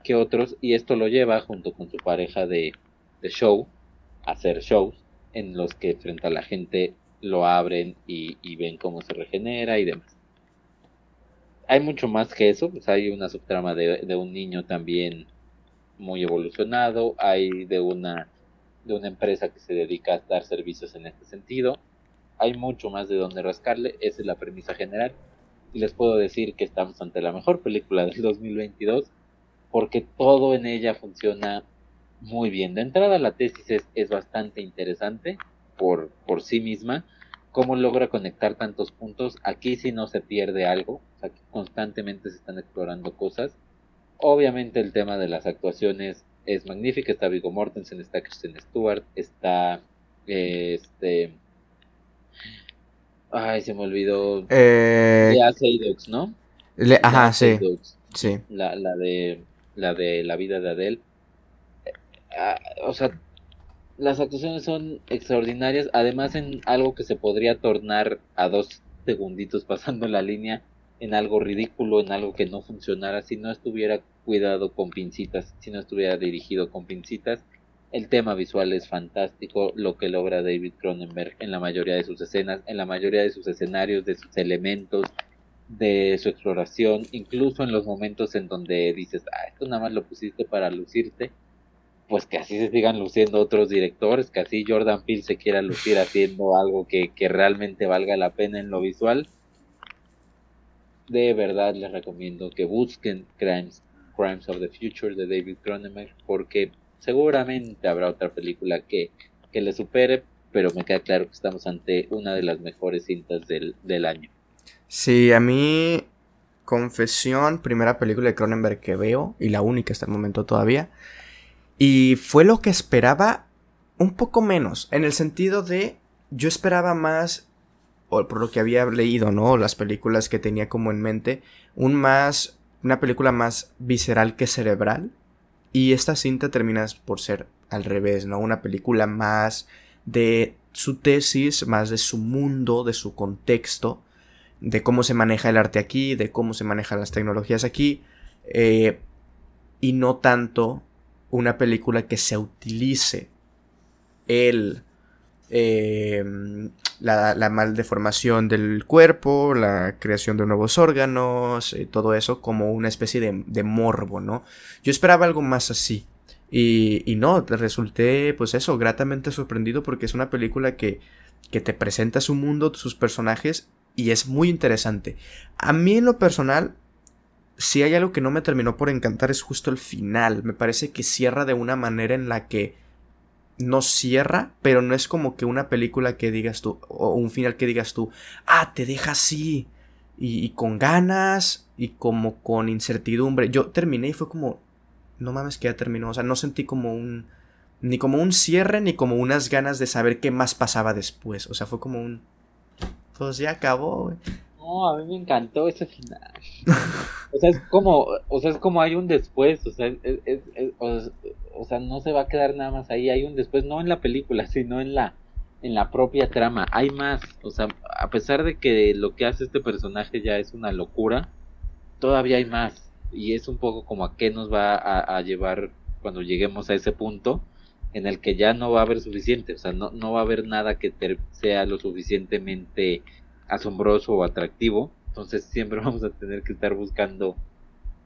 que otros y esto lo lleva junto con su pareja de, de show a hacer shows en los que frente a la gente lo abren y, y, ven cómo se regenera y demás. Hay mucho más que eso, pues hay una subtrama de, de un niño también muy evolucionado, hay de una, de una empresa que se dedica a dar servicios en este sentido, hay mucho más de donde rascarle, esa es la premisa general, y les puedo decir que estamos ante la mejor película del 2022, porque todo en ella funciona muy bien. De entrada la tesis es, bastante interesante por, por sí misma, cómo logra conectar tantos puntos, aquí sí no se pierde algo, aquí constantemente se están explorando cosas, Obviamente el tema de las actuaciones es magnífica. Está Viggo Mortensen, está Kristen Stewart, está este. Ay, se me olvidó. Eh... Seydoux, ¿no? Le... Ajá, sí. Sí. La, la, de, la de la vida de Adele. Ah, o sea, las actuaciones son extraordinarias. Además, en algo que se podría tornar a dos segunditos pasando la línea en algo ridículo, en algo que no funcionara, si no estuviera cuidado con pincitas, si no estuviera dirigido con pincitas. El tema visual es fantástico, lo que logra David Cronenberg en la mayoría de sus escenas, en la mayoría de sus escenarios, de sus elementos, de su exploración, incluso en los momentos en donde dices, ah, esto nada más lo pusiste para lucirte, pues que así se sigan luciendo otros directores, que así Jordan Peele se quiera lucir haciendo algo que, que realmente valga la pena en lo visual. De verdad les recomiendo que busquen Crimes, Crimes of the Future de David Cronenberg porque seguramente habrá otra película que, que le supere, pero me queda claro que estamos ante una de las mejores cintas del, del año. Sí, a mí, confesión, primera película de Cronenberg que veo y la única hasta el momento todavía. Y fue lo que esperaba un poco menos, en el sentido de yo esperaba más o por lo que había leído, ¿no? Las películas que tenía como en mente, un más, una película más visceral que cerebral. Y esta cinta termina por ser al revés, ¿no? Una película más de su tesis, más de su mundo, de su contexto, de cómo se maneja el arte aquí, de cómo se manejan las tecnologías aquí, eh, y no tanto una película que se utilice el eh, la, la maldeformación del cuerpo, la creación de nuevos órganos, eh, todo eso como una especie de, morbo, ¿no? Yo esperaba algo más así. Y, y, no, resulté, pues eso, gratamente sorprendido porque es una película que, que te presenta su mundo, sus personajes, y es muy interesante. A mí en lo personal, si hay algo que no me terminó por encantar es justo el final. Me parece que cierra de una manera en la que no cierra, pero no es como que una película que digas tú, o un final que digas tú, ah, te deja así, y, con ganas, y como con incertidumbre. Yo terminé y fue como, no mames que ya terminó, o sea, no sentí como un, ni como un cierre, ni como unas ganas de saber qué más pasaba después, o sea, fue como un, pues ya acabó, güey. No, a mí me encantó ese final. o sea, es como, o sea, es como hay un después, o sea, es, o, sea, no se va a quedar nada más ahí, hay un después, no en la película, sino en la, en la propia trama, hay más, o sea, a pesar de que lo que hace este personaje ya es una locura, todavía hay más, y es un poco como a qué nos va a, a llevar cuando lleguemos a ese punto en el que ya no va a haber suficiente, o sea, no, no va a haber nada que sea lo suficientemente asombroso o atractivo, entonces siempre vamos a tener que estar buscando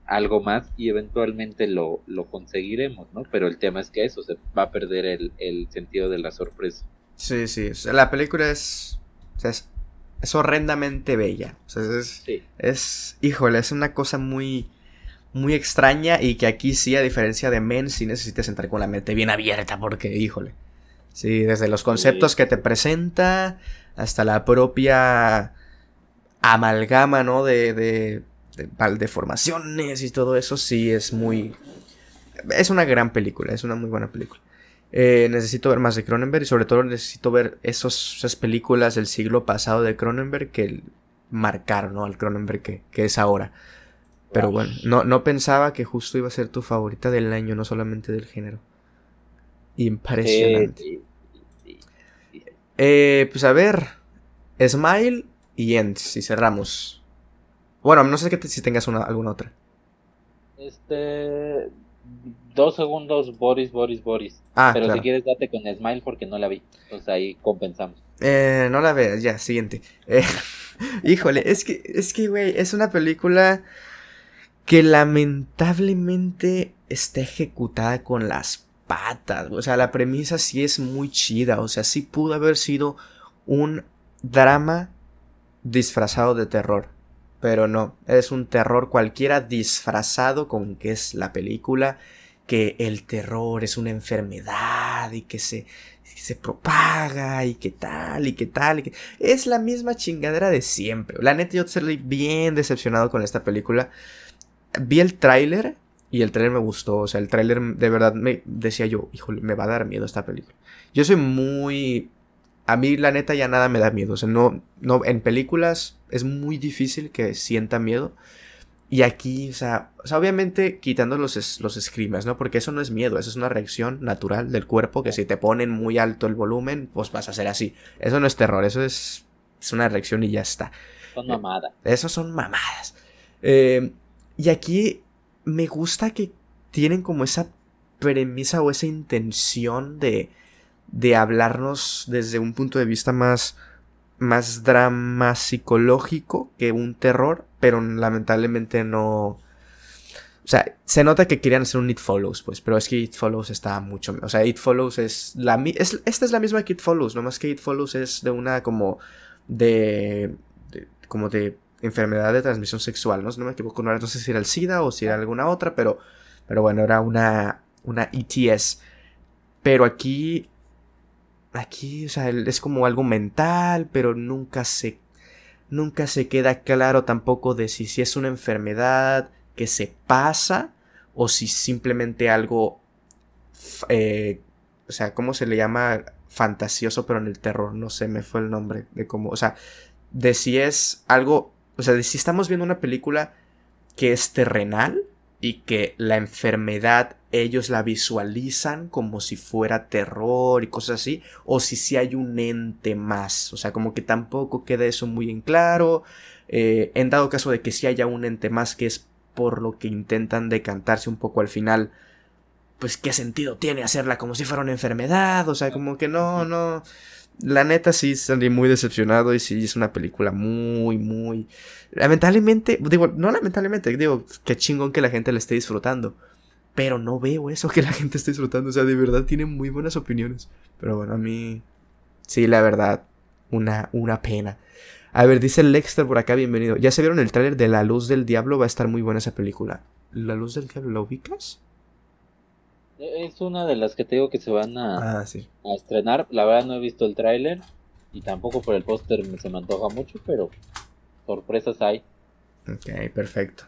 algo más y eventualmente lo, lo conseguiremos, ¿no? Pero el tema es que eso, se va a perder el, el sentido de la sorpresa. Sí, sí, la película es, es, es, horrendamente bella, o sea, es, es, híjole, es una cosa muy, muy extraña y que aquí sí, a diferencia de Men, sí necesitas entrar con la mente bien abierta porque, híjole, Sí, desde los conceptos que te presenta hasta la propia amalgama, ¿no? De, de, de, formaciones y todo eso, sí es muy... Es una gran película, es una muy buena película. Eh, necesito ver más de Cronenberg y sobre todo necesito ver esos, esas películas del siglo pasado de Cronenberg que marcaron ¿no? al Cronenberg que, que es ahora. Pero bueno, no, no pensaba que justo iba a ser tu favorita del año, no solamente del género. Impresionante. Eh, pues a ver, Smile y Ends, y cerramos. Bueno, no sé si tengas una, alguna otra. Este. Dos segundos, Boris, Boris, Boris. Ah, Pero si quieres, date con Smile porque no la vi. Entonces ahí compensamos. Eh, no la veas, ya, siguiente. Eh, híjole, es que, es que, güey, es una película que lamentablemente está ejecutada con las patas. O sea, la premisa sí es muy chida. O sea, sí pudo haber sido un drama disfrazado de terror. Pero no, es un terror cualquiera disfrazado con que es la película, que el terror es una enfermedad y que se, se propaga y que tal y que tal. Es la misma chingadera de siempre. La neta yo estoy bien decepcionado con esta película. Vi el tráiler y el tráiler me gustó. O sea, el tráiler de verdad me decía yo, híjole, me va a dar miedo esta película. Yo soy muy a mí la neta ya nada me da miedo. O sea, no, no, en películas es muy difícil que sienta miedo. Y aquí, o sea, o sea obviamente quitando los, los screamers, ¿no? Porque eso no es miedo, eso es una reacción natural del cuerpo que si te ponen muy alto el volumen, pues vas a hacer así. Eso no es terror, eso es, es una reacción y ya está. Son mamadas. Eso son mamadas. Eh, y aquí me gusta que tienen como esa premisa o esa intención de de hablarnos desde un punto de vista más más drama psicológico que un terror, pero lamentablemente no o sea, se nota que querían hacer un It Follows, pues, pero es que It Follows está mucho. O sea, It Follows es la es, esta es la misma que It Follows, nomás que It Follows es de una como de, como de enfermedad de transmisión sexual, ¿no? Si no me equivoco, no, no sé si era el SIDA o si era alguna otra, pero, pero bueno, era una, una ETS. Pero aquí aquí, o sea, es como algo mental, pero nunca se, nunca se queda claro tampoco de si, si es una enfermedad que se pasa o si simplemente algo, eh, o sea, ¿cómo se le llama? Fantasioso, pero en el terror, no sé, me fue el nombre de cómo, o sea, de si es algo, o sea, de si estamos viendo una película que es terrenal y que la enfermedad ellos la visualizan como si fuera terror y cosas así, o si sí hay un ente más, o sea, como que tampoco queda eso muy en claro, eh, en dado caso de que sí haya un ente más que es por lo que intentan decantarse un poco al final, pues qué sentido tiene hacerla como si fuera una enfermedad, o sea, como que no, no, la neta sí salí muy decepcionado y sí es una película muy, muy... Lamentablemente, digo, no lamentablemente, digo, qué chingón que la gente la esté disfrutando. Pero no veo eso que la gente esté disfrutando. O sea, de verdad tiene muy buenas opiniones. Pero bueno, a mí... Sí, la verdad, una, una pena. A ver, dice Lexter por acá, bienvenido. ¿Ya se vieron el tráiler de La Luz del Diablo? Va a estar muy buena esa película. ¿La Luz del Diablo la ubicas? Es una de las que te digo que se van a, ah, a estrenar. La verdad no he visto el tráiler y tampoco por el póster se me antoja mucho, pero sorpresas hay. Ok, perfecto.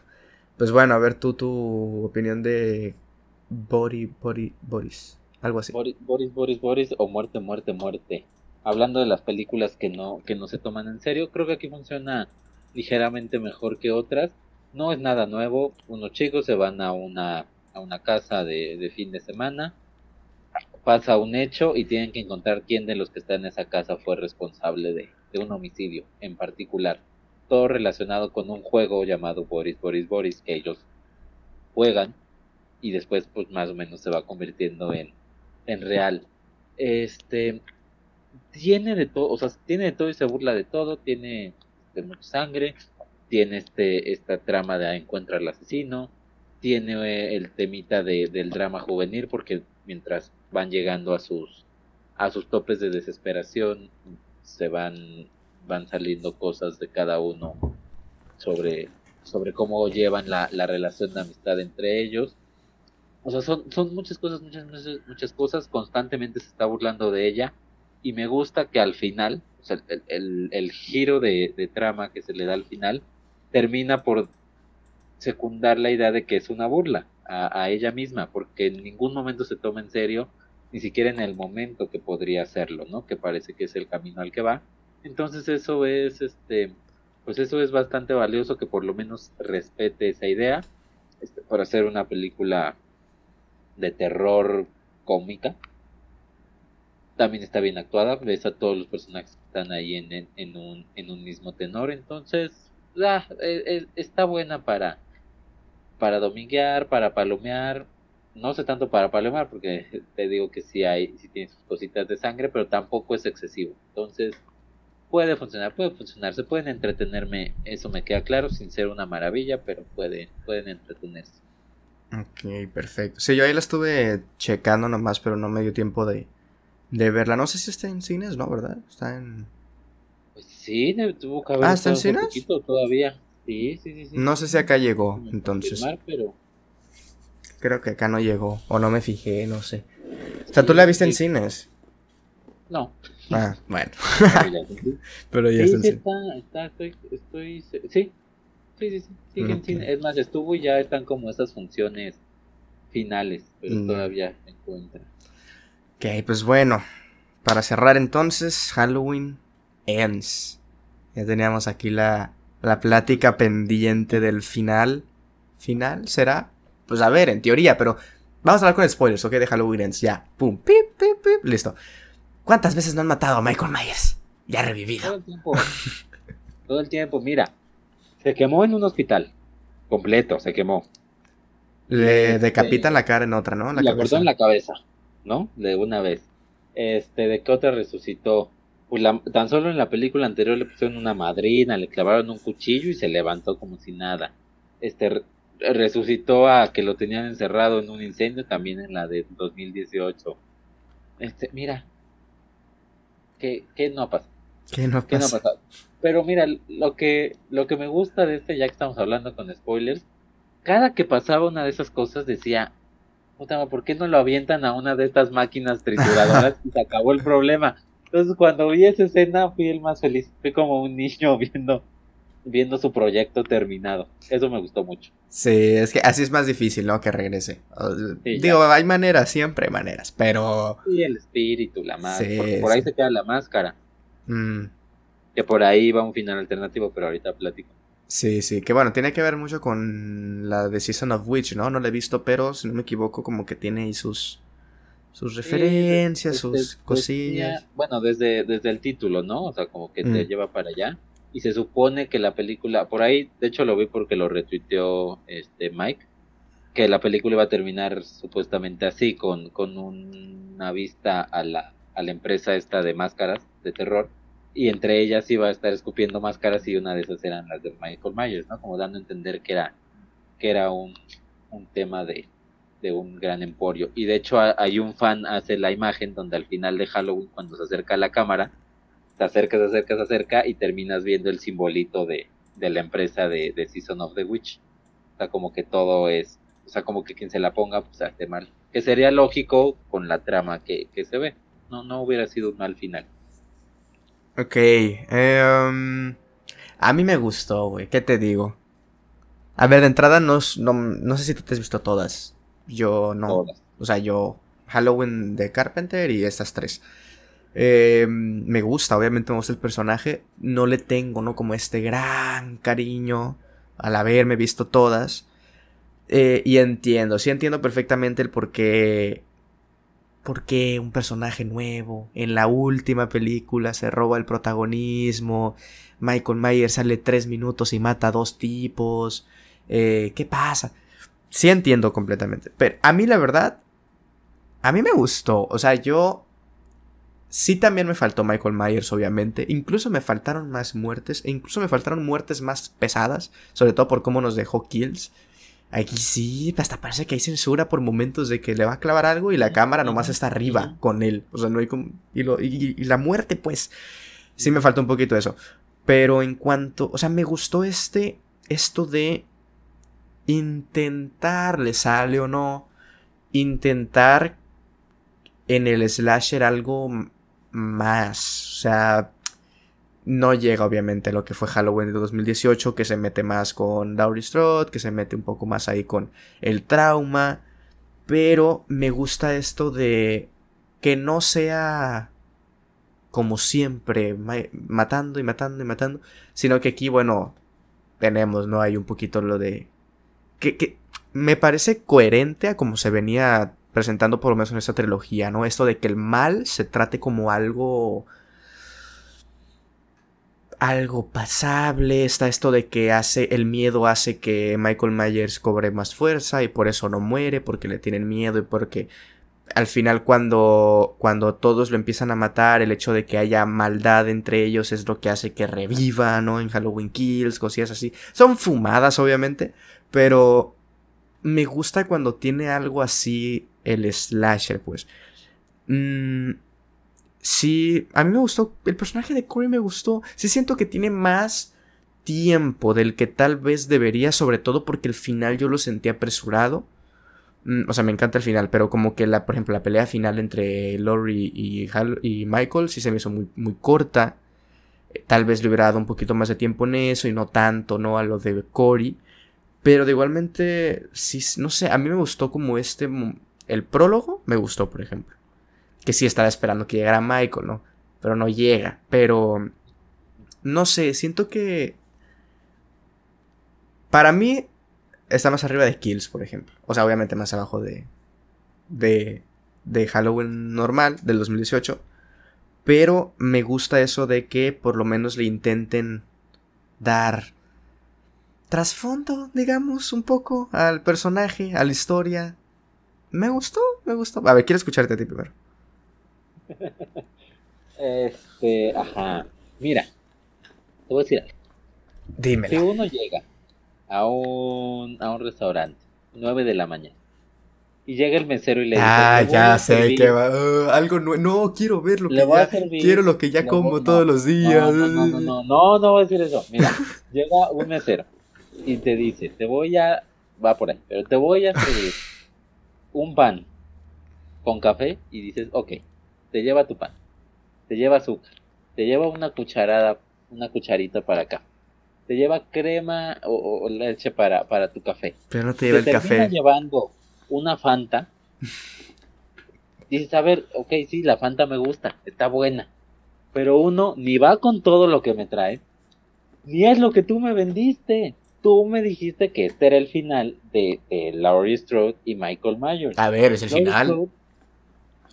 Pues bueno, a ver tú tu opinión de Boris, Boris, Boris, algo así. Boris, Boris, Boris, Boris o Muerte, Muerte, Muerte. Hablando de las películas que no, que no se toman en serio, creo que aquí funciona ligeramente mejor que otras. No es nada nuevo. Unos chicos se van a una a una casa de, fin de semana, pasa un hecho y tienen que encontrar quién de los que está en esa casa fue responsable de, un homicidio en particular. Todo relacionado con un juego llamado Boris, Boris, Boris, que ellos juegan y después pues más o menos se va convirtiendo en, en real. Este tiene de todo, o sea, tiene de todo y se burla de todo, tiene de mucha sangre, tiene este esta trama de encuentra al asesino, tiene eh, el temita de, del drama juvenil porque mientras van llegando a sus a sus topes de desesperación se van van saliendo cosas de cada uno sobre sobre cómo llevan la, la relación de amistad entre ellos O sea, son, son muchas cosas, muchas, muchas, cosas. Constantemente se está burlando de ella. Y me gusta que al final, o sea, el, el, giro de, de, trama que se le da al final, termina por secundar la idea de que es una burla a, ella misma, porque en ningún momento se toma en serio, ni siquiera en el momento que podría hacerlo, ¿no? Que parece que es el camino al que va. Entonces eso es, este, pues eso es bastante valioso que por lo menos respete esa idea este, para hacer una película de terror cómica. También está bien actuada, ves a todos los personajes que están ahí en, en, un, en un mismo tenor, entonces ah, e, e, está buena para, para dominguear, para palomear, no sé tanto para palomear porque te digo que sí hay, sí tiene sus cositas de sangre, pero tampoco es excesivo, entonces puede funcionar, puede funcionar, se pueden entretenerme, eso me queda claro, sin ser una maravilla, pero puede, pueden entretenerse. Ok, perfecto. Sí, yo ahí la estuve checando nomás, pero no me dio tiempo de, de verla. No sé si está en cines, ¿no? ¿Verdad? Está en... Pues sí, tuvo que haber ah, ¿está en cines? todavía. Sí, sí, sí, No sé si acá llegó, entonces. pero... Creo que acá no llegó, o no me fijé, no sé. O sea, ¿tú la viste en cines? No. Ah, bueno. Pero ya está, está, estoy, estoy, sí, sí, sí, sí, Es más, estuvo y ya están como esas funciones finales, pero mm. todavía se encuentra. Ok, pues bueno, para cerrar entonces, Halloween ends. Ya teníamos aquí la, la plática pendiente del final. ¿Final será? Pues a ver, en teoría, pero vamos a hablar con spoilers, ¿ok? De Halloween ends, ya. Pum, pip, pip, pip, listo. ¿Cuántas veces no han matado a Michael Myers? Ya revivido. Todo el tiempo. Todo el tiempo, mira. Se quemó en un hospital. Completo, se quemó. Le decapitan la cara en otra, ¿no? La le cortó en la cabeza, ¿no? De una vez. Este, ¿de qué otra resucitó? Pues tan solo en la película anterior le pusieron una madrina, le clavaron un cuchillo y se levantó como si nada. Este, resucitó a que lo tenían encerrado en un incendio también en la de 2018. Este, mira, que, no ha pasado. ¿Qué no, ha pasado? Pero mira, lo que, lo que me gusta de este, ya que estamos hablando con spoilers, cada que pasaba una de esas cosas decía, puta, ¿por qué no lo avientan a una de estas máquinas trituradoras y se acabó el problema? Entonces cuando vi esa escena fui el más feliz, fui como un niño viendo viendo su proyecto terminado. Eso me gustó mucho. Sí, es que así es más difícil, ¿no? Que regrese. Digo, hay maneras, siempre hay maneras, pero... Sí, el espíritu, la máscara. por ahí se queda la máscara. Mm. Que por ahí va un final alternativo, pero ahorita platico. Sí, sí, que bueno, tiene que ver mucho con la de Season of Witch, ¿no? No la he visto, pero si no me equivoco, como que tiene ahí sus sus referencias, sus cosillas. bueno, desde, desde el título, ¿no? O sea, como que te mm. lleva para allá y se supone que la película, por ahí, de hecho lo vi porque lo retuiteó este Mike, que la película iba a terminar supuestamente así, con, con una vista a la, a la empresa esta de máscaras de terror, y entre ellas iba a estar escupiendo máscaras y una de esas eran las de Michael Myers, ¿no? Como dando a entender que era, que era un, un tema de, de un gran emporio. Y de hecho hay un fan hace la imagen donde al final de Halloween, cuando se acerca a la cámara, te acercas, acercas, acercas y terminas viendo el simbolito de, de la empresa de, de, Season of the Witch. O sea, como que todo es, o sea, como que quien se la ponga, pues hace mal. Que sería lógico con la trama que, que se ve. No, no hubiera sido un mal final. Ok. Eh, a mí me gustó, güey. ¿Qué te digo? A ver, de entrada no, no, no sé si tú te has visto todas. Yo no. O sea, yo Halloween de Carpenter y estas tres. Eh, me gusta, obviamente me gusta el personaje. No le tengo, ¿no? Como este gran cariño al haberme visto todas. Eh, y entiendo, sí entiendo perfectamente el por qué. Por qué un personaje nuevo en la última película se roba el protagonismo. Michael Myers sale tres minutos y mata a dos tipos. Eh, ¿Qué pasa? Sí entiendo completamente. Pero a mí la verdad. A mí me gustó. O sea, yo Sí también me faltó Michael Myers, obviamente. Incluso me faltaron más muertes. E incluso me faltaron muertes más pesadas. Sobre todo por cómo nos dejó kills. Aquí sí, hasta parece que hay censura por momentos de que le va a clavar algo y la cámara nomás está arriba con él. O sea, no hay como... Y, y, la muerte, pues... Sí me faltó un poquito eso. Pero en cuanto... O sea, me gustó este... Esto de... Intentar, le sale o no intentar en el slasher algo más. O sea, no llega obviamente a lo que fue Halloween de 2018, que se mete más con Laurie Strode, que se mete un poco más ahí con el trauma. Pero me gusta esto de que no sea como siempre, matando y matando y matando, sino que aquí, bueno, tenemos, ¿no? Hay un poquito lo de... Que, me parece coherente a como se venía presentando por lo menos en esta trilogía, ¿no? Esto de que el mal se trate como algo algo pasable, está esto de que hace el miedo hace que Michael Myers cobre más fuerza y por eso no muere, porque le tienen miedo y porque al final cuando cuando todos lo empiezan a matar, el hecho de que haya maldad entre ellos es lo que hace que reviva, ¿no? En Halloween Kills, cosillas así. Son fumadas obviamente, pero me gusta cuando tiene algo así el slasher, pues. Mm, sí, a mí me gustó, el personaje de Corey me gustó. Sí siento que tiene más tiempo del que tal vez debería, sobre todo porque el final yo lo sentí apresurado. Mm, o sea, me encanta el final, pero como que la, por ejemplo, la pelea final entre Laurie y, y Michael sí se me hizo muy, muy corta. Eh, tal vez le hubiera dado un poquito más de tiempo en eso y no tanto, ¿no? A lo de Corey. Pero de igualmente, sí, no sé, a mí me gustó como este, el prólogo me gustó, por ejemplo. Que sí estaba esperando que llegara Michael, ¿no? Pero no llega. Pero, no sé, siento que... Para mí está más arriba de Kills, por ejemplo. O sea, obviamente más abajo de... De, de Halloween normal, del 2018. Pero me gusta eso de que por lo menos le intenten dar trasfondo, digamos, un poco al personaje, a la historia. Me gustó, me gustó. A ver, quiero escucharte a ti primero. Este, ajá. Mira, te voy a decir algo. Dime. Si uno llega a un, a un restaurante, 9 de la mañana, y llega el mesero y le dice: Ah, ya sé que va. Uh, algo nuevo. No, quiero ver lo que ya. quiero lo que ya como todos los días. No, no, no, no, no, no voy a decir eso. Mira, llega un mesero y te dice, te voy a, va por ahí, pero te voy a servir un pan con café y dices, ok, te lleva tu pan, te lleva azúcar, te lleva una cucharada, una cucharita para acá, te lleva crema o, leche para, para tu café. Pero no te lleva el café. llevando una Fanta. dices, a ver, ok, sí, la Fanta me gusta, está buena. Pero uno ni va con todo lo que me trae, ni es lo que tú me vendiste tú me dijiste que este era el final de, de Laurie Strode y Michael Myers. A ver, es el final.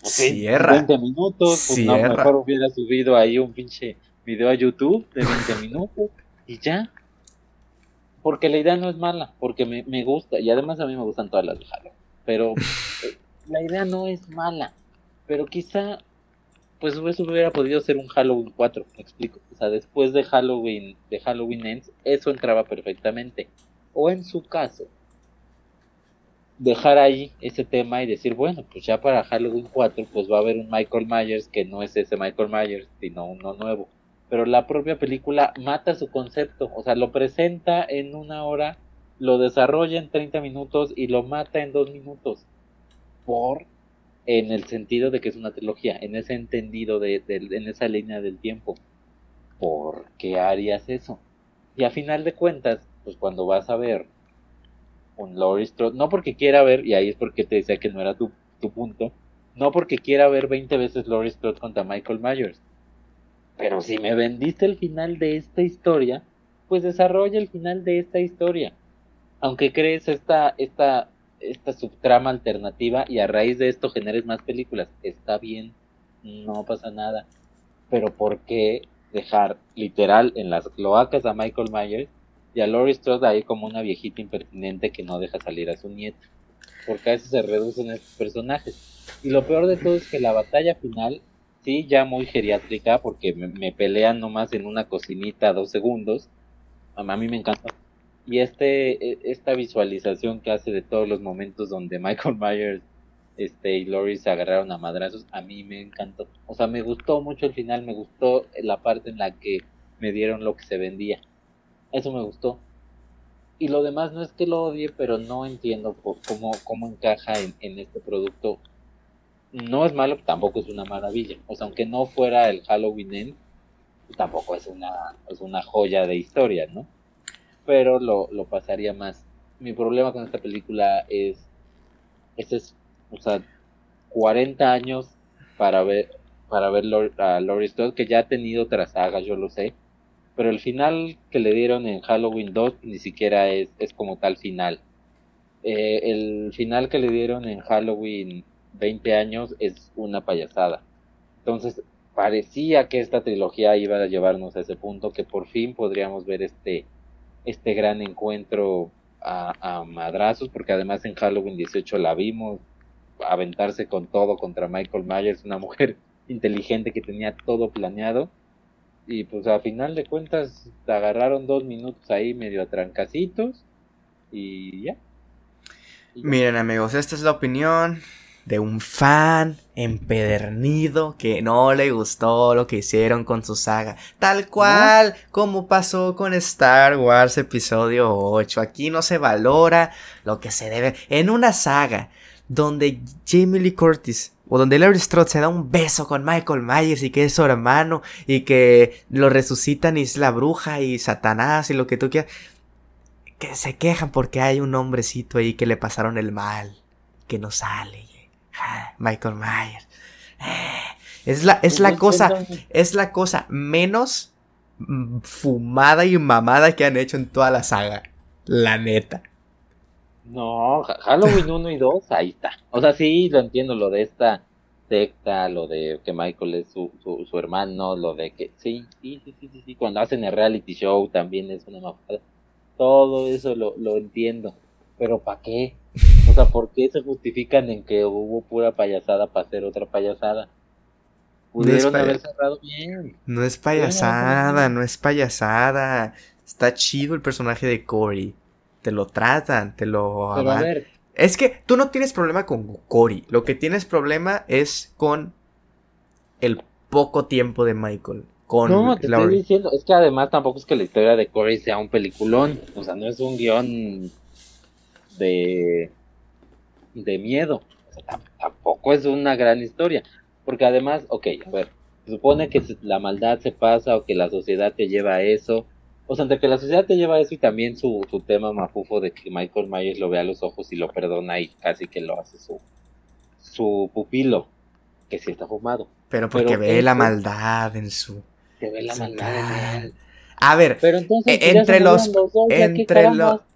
Cierra. 20 minutos, pues no, mejor hubiera subido ahí un pinche video a YouTube de 20 minutos y ya. Porque la idea no es mala, porque me, me gusta, y además a mí me gustan todas las de pero eh, la idea no es mala, pero quizá pues eso hubiera podido ser un Halloween 4, me explico. O sea, después de Halloween, de Halloween Ends, eso entraba perfectamente. O en su caso, dejar ahí ese tema y decir, bueno, pues ya para Halloween 4, pues va a haber un Michael Myers que no es ese Michael Myers, sino uno nuevo. Pero la propia película mata su concepto, o sea, lo presenta en una hora, lo desarrolla en 30 minutos y lo mata en dos minutos. Por en el sentido de que es una trilogía, en ese entendido, de, en esa línea del tiempo. ¿Por qué harías eso? Y a final de cuentas, pues cuando vas a ver un Laurie Strode, no porque quiera ver, y ahí es porque te decía que no era tu, tu punto, no porque quiera ver 20 veces Laurie Strode contra Michael Myers, pero si me vendiste el final de esta historia, pues desarrolla el final de esta historia. Aunque crees esta, esta esta subtrama alternativa y a raíz de esto generes más películas. Está bien, no pasa nada. Pero ¿por qué dejar literal en las cloacas a Michael Myers y a Laurie Strode ahí como una viejita impertinente que no deja salir a su nieto? Porque a veces se reducen estos personajes. Y lo peor de todo es que la batalla final, sí, ya muy geriátrica, porque me, me pelean nomás en una cocinita dos segundos. A mí me encanta y este e, esta visualización que hace de todos los momentos donde Michael Myers este y Laurie se agarraron a madrazos a mí me encantó o sea me gustó mucho el final me gustó la parte en la que me dieron lo que se vendía eso me gustó y lo demás no es que lo odie, pero no entiendo cómo, cómo encaja en, este producto. No es malo, tampoco es una maravilla. O sea, aunque no fuera el Halloween End, tampoco es una, es una joya de historia, ¿no? Pero lo, lo pasaría más. Mi problema con esta película es, es, o sea, 40 años para ver, para ver a Laurie Strode, que ya ha tenido otras sagas, yo lo sé, pero el final que le dieron en Halloween 2 ni siquiera es, es como tal final. Eh, el final que le dieron en Halloween 20 años es una payasada. Entonces parecía que esta trilogía iba a llevarnos a ese punto, que por fin podríamos ver este, este gran encuentro a, a madrazos, porque además en Halloween 18 la vimos aventarse con todo contra Michael Myers, una mujer inteligente que tenía todo planeado y pues a final de cuentas agarraron dos minutos ahí medio a trancasitos y ya. Miren amigos, esta es la opinión de un fan empedernido que no le gustó lo que hicieron con su saga. Tal cual como pasó con Star Wars episodio 8. Aquí no se valora lo que se debe. En una saga donde Jamie Lee Curtis o donde Larry Strode se da un beso con Michael Myers y que es su hermano y que lo resucitan y es la bruja y Satanás y lo que tú quieras. Que se quejan porque hay un hombrecito ahí que le pasaron el mal, que no sale. Ah, Michael Myers. Eh, es la, es la cosa, es la cosa menos fumada y mamada que han hecho en toda la saga. La neta. No, Halloween 1 y 2, ahí está. O sea, sí, lo entiendo, lo de esta secta, lo de que Michael es su, su, hermano, lo de que, sí, sí, sí, sí, sí, cuando hacen el reality show también es una mafada. Todo eso lo, lo entiendo, pero ¿para qué? O sea, ¿por qué se justifican en que hubo pura payasada para hacer otra payasada? Pudieron no haber cerrado bien. No es payasada, no es payasada. Está chido el personaje de Corey te lo tratan, te lo Es que tú no tienes problema con Cory, lo que tienes problema es con el poco tiempo de Michael. Con no, te estoy diciendo, es que además tampoco es que la historia de Cory sea un peliculón, o sea, no es un guion de, de miedo, tampoco es una gran historia, porque además, ok, a ver, se supone que la maldad se pasa o que la sociedad te lleva a eso, o sea, entre que la sociedad te lleva eso y también su, su tema mafufo de que Michael Myers lo ve a los ojos y lo perdona y casi que lo hace su, su pupilo, que sí está fumado. Pero porque ve la maldad en su... Que ve la maldad en él. A ver, Pero entonces, e, entre los, entre,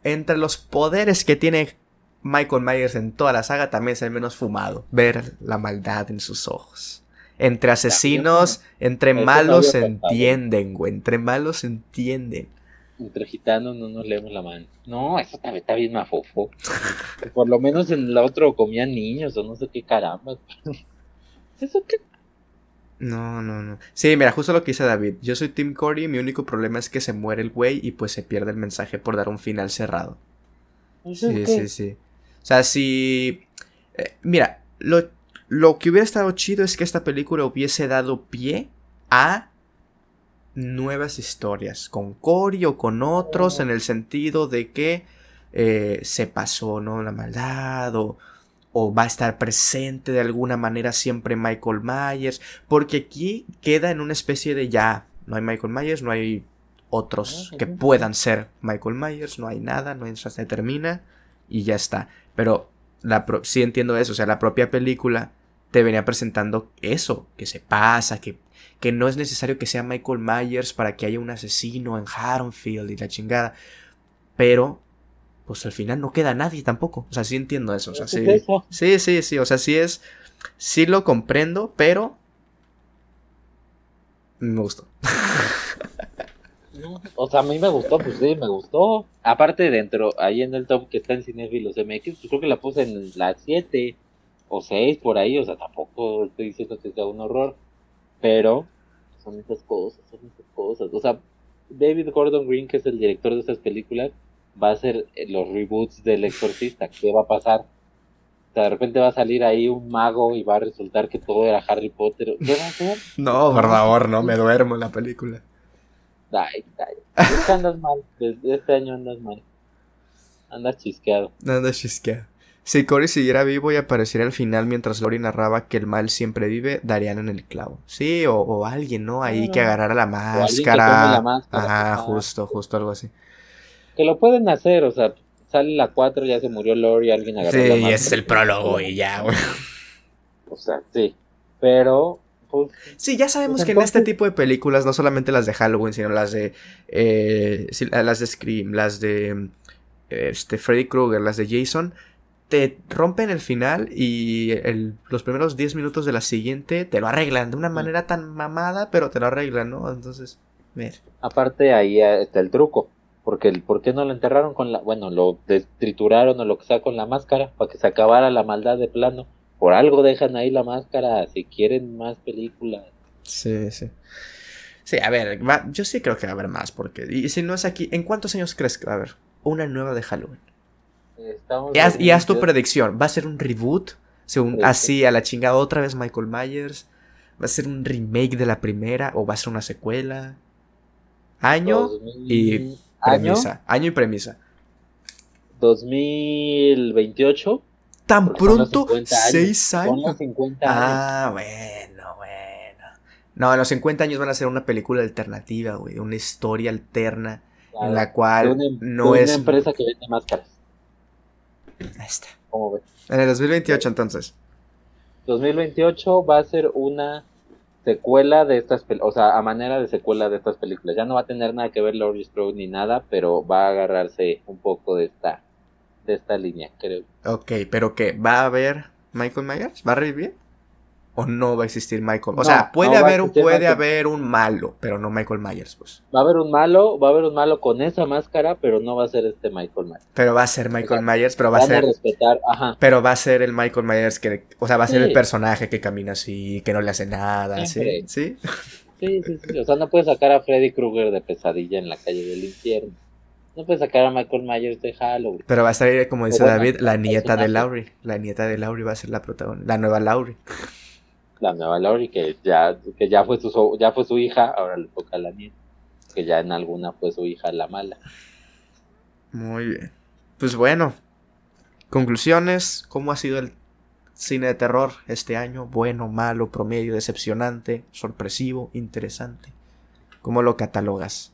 entre los poderes que tiene Michael Myers en toda la saga también es el menos fumado. Ver la maldad en sus ojos. Entre asesinos, entre malos se entienden, güey. Entre malos se entienden. Entre gitanos no nos leemos la mano. No, eso también está bien mafofo. Por lo menos en el otro comían niños o no sé qué caramba. ¿Eso qué? No, no, no. Sí, mira, justo lo que dice David. Yo soy Tim Corey, mi único problema es que se muere el güey y pues se pierde el mensaje por dar un final cerrado. Sí, sí, sí. O sea, si... Eh, mira, lo lo que hubiera estado chido es que esta película hubiese dado pie a nuevas historias con Cory o con otros en el sentido de que eh, se pasó, ¿no? La maldad o, o va a estar presente de alguna manera siempre Michael Myers, porque aquí queda en una especie de ya, no hay Michael Myers, no hay otros que puedan ser Michael Myers, no hay nada, no se termina y ya está. Pero la sí entiendo eso, o sea, la propia película te venía presentando eso, que se pasa, que, que no es necesario que sea Michael Myers para que haya un asesino en Haddonfield y la chingada. Pero, pues al final no queda nadie tampoco. O sea, sí entiendo eso. O sea, sí, sí, sí, sí. O sea, sí es. Sí lo comprendo, pero. Me gustó. o sea, a mí me gustó, pues sí, me gustó. Aparte, dentro, ahí en el top que está en Cinefilos MX, pues creo que la puse en la 7 o seis por ahí, o sea, tampoco estoy diciendo que sea un horror, pero son esas cosas, son esas cosas. O sea, David Gordon Green, que es el director de esas películas, va a hacer eh, los reboots del exorcista. ¿Qué va a pasar? O sea, de repente va a salir ahí un mago y va a resultar que todo era Harry Potter. ¿Qué va a hacer? No, por favor, no, me duermo en la película. Ay, ay. Este andas mal, desde este año andas mal. anda chisqueado. Anda chisqueado. Si Cory siguiera vivo y apareciera al final mientras Lori narraba que el mal siempre vive, darían en el clavo. Sí, o, alguien, ¿no? Ahí que agarrara la máscara. La máscara. Ajá, justo, justo algo así. Que lo pueden hacer, o sea, sale la 4, ya se murió Lori, alguien agarró la. Sí, es el prólogo y ya, güey. O sea, sí. Pero pues, sí, ya sabemos pues, que en este tipo de películas, no solamente las de Halloween, sino las de. Eh, las de Scream, las de. Este, Freddy Krueger, las de Jason, te rompen el final y los primeros 10 minutos de la siguiente te lo arreglan de una manera tan mamada, pero te lo arreglan, ¿no? Entonces, ver. Aparte, ahí está el truco. Porque el, ¿por qué no lo enterraron con la. Bueno, lo trituraron o lo que sea con la máscara para que se acabara la maldad de plano? por algo dejan ahí la máscara si quieren más películas. Sí, sí. Sí, a ver, yo sí creo que va a haber más, porque y si no es aquí, ¿en cuántos años crees que va a haber una nueva de Halloween? y, haz, tu predicción, ¿va a ser un reboot? Según, así a la chingada otra vez Michael Myers. ¿Va a ser un remake de la primera o va a ser una secuela? Año y premisa. Año y premisa. 2028 tan pronto, seis años. Ah, bueno, bueno. No, en los 50 años van a ser una película alternativa, güey, una historia alterna en la cual em- no es... Una empresa que vende máscaras. Ahí está. ¿Cómo ves? En el 2028 entonces. 2028 va a ser una secuela de estas o sea, a manera de secuela de estas películas. Ya no va a tener nada que ver Laurie Strode ni nada, pero va a agarrarse un poco de esta de esta línea, creo. Ok, pero ¿qué? ¿Va a haber Michael Myers? ¿Va a revivir? ¿O no va a existir Michael? O sea, puede haber un, puede haber un malo, pero no Michael Myers, pues. Va a haber un malo, va a haber un malo con esa máscara, pero no va a ser este Michael Myers. Pero va a ser Michael Myers, pero va a ser. respetar, ajá. Pero va a ser el Michael Myers que, o sea, va a ser el personaje que camina así, que no le hace nada, ¿sí? ¿sí? Sí, sí, sí. O sea, no puedes sacar a Freddy Krueger de pesadilla en la calle del infierno. No puede sacar a Michael Myers de Halloween. Pero va a salir, como dice David, la nieta de Laurie. La nieta de Laurie va a ser la protagonista. La nueva Laurie. La nueva Laurie, que ya, que ya fue su ya fue su hija, ahora le toca a la nieta. Que ya en alguna fue su hija la mala. Muy bien. Pues bueno. Conclusiones. ¿Cómo ha sido el cine de terror este año? Bueno, malo, promedio, decepcionante, sorpresivo, interesante. ¿Cómo lo catalogas?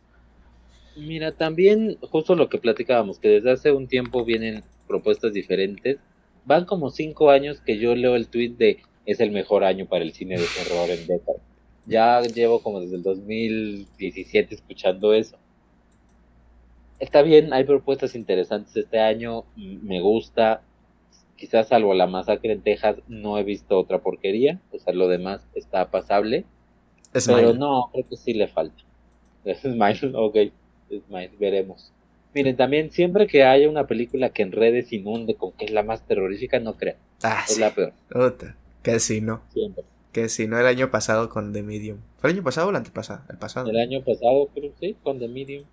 Mira, también justo lo que platicábamos, que desde hace un tiempo vienen propuestas diferentes. Van como cinco años que yo leo el tweet de es el mejor año para el cine de terror en décadas. Ya llevo como desde el 2017 escuchando eso. Está bien, hay propuestas interesantes este año, me gusta. Quizás salvo la masacre en Texas, no he visto otra porquería. O sea, lo demás está pasable. Pero no, creo que sí le falta. Smile, ok veremos. Miren, también siempre que haya una película que en redes inunde con que es la más terrorífica, no creo. Ah, es la peor. Que sí, no. Siempre. Que sí, no el año pasado con The Medium. ¿Fue el año pasado o el antepasado? El pasado. El año pasado, creo sí, con The Medium.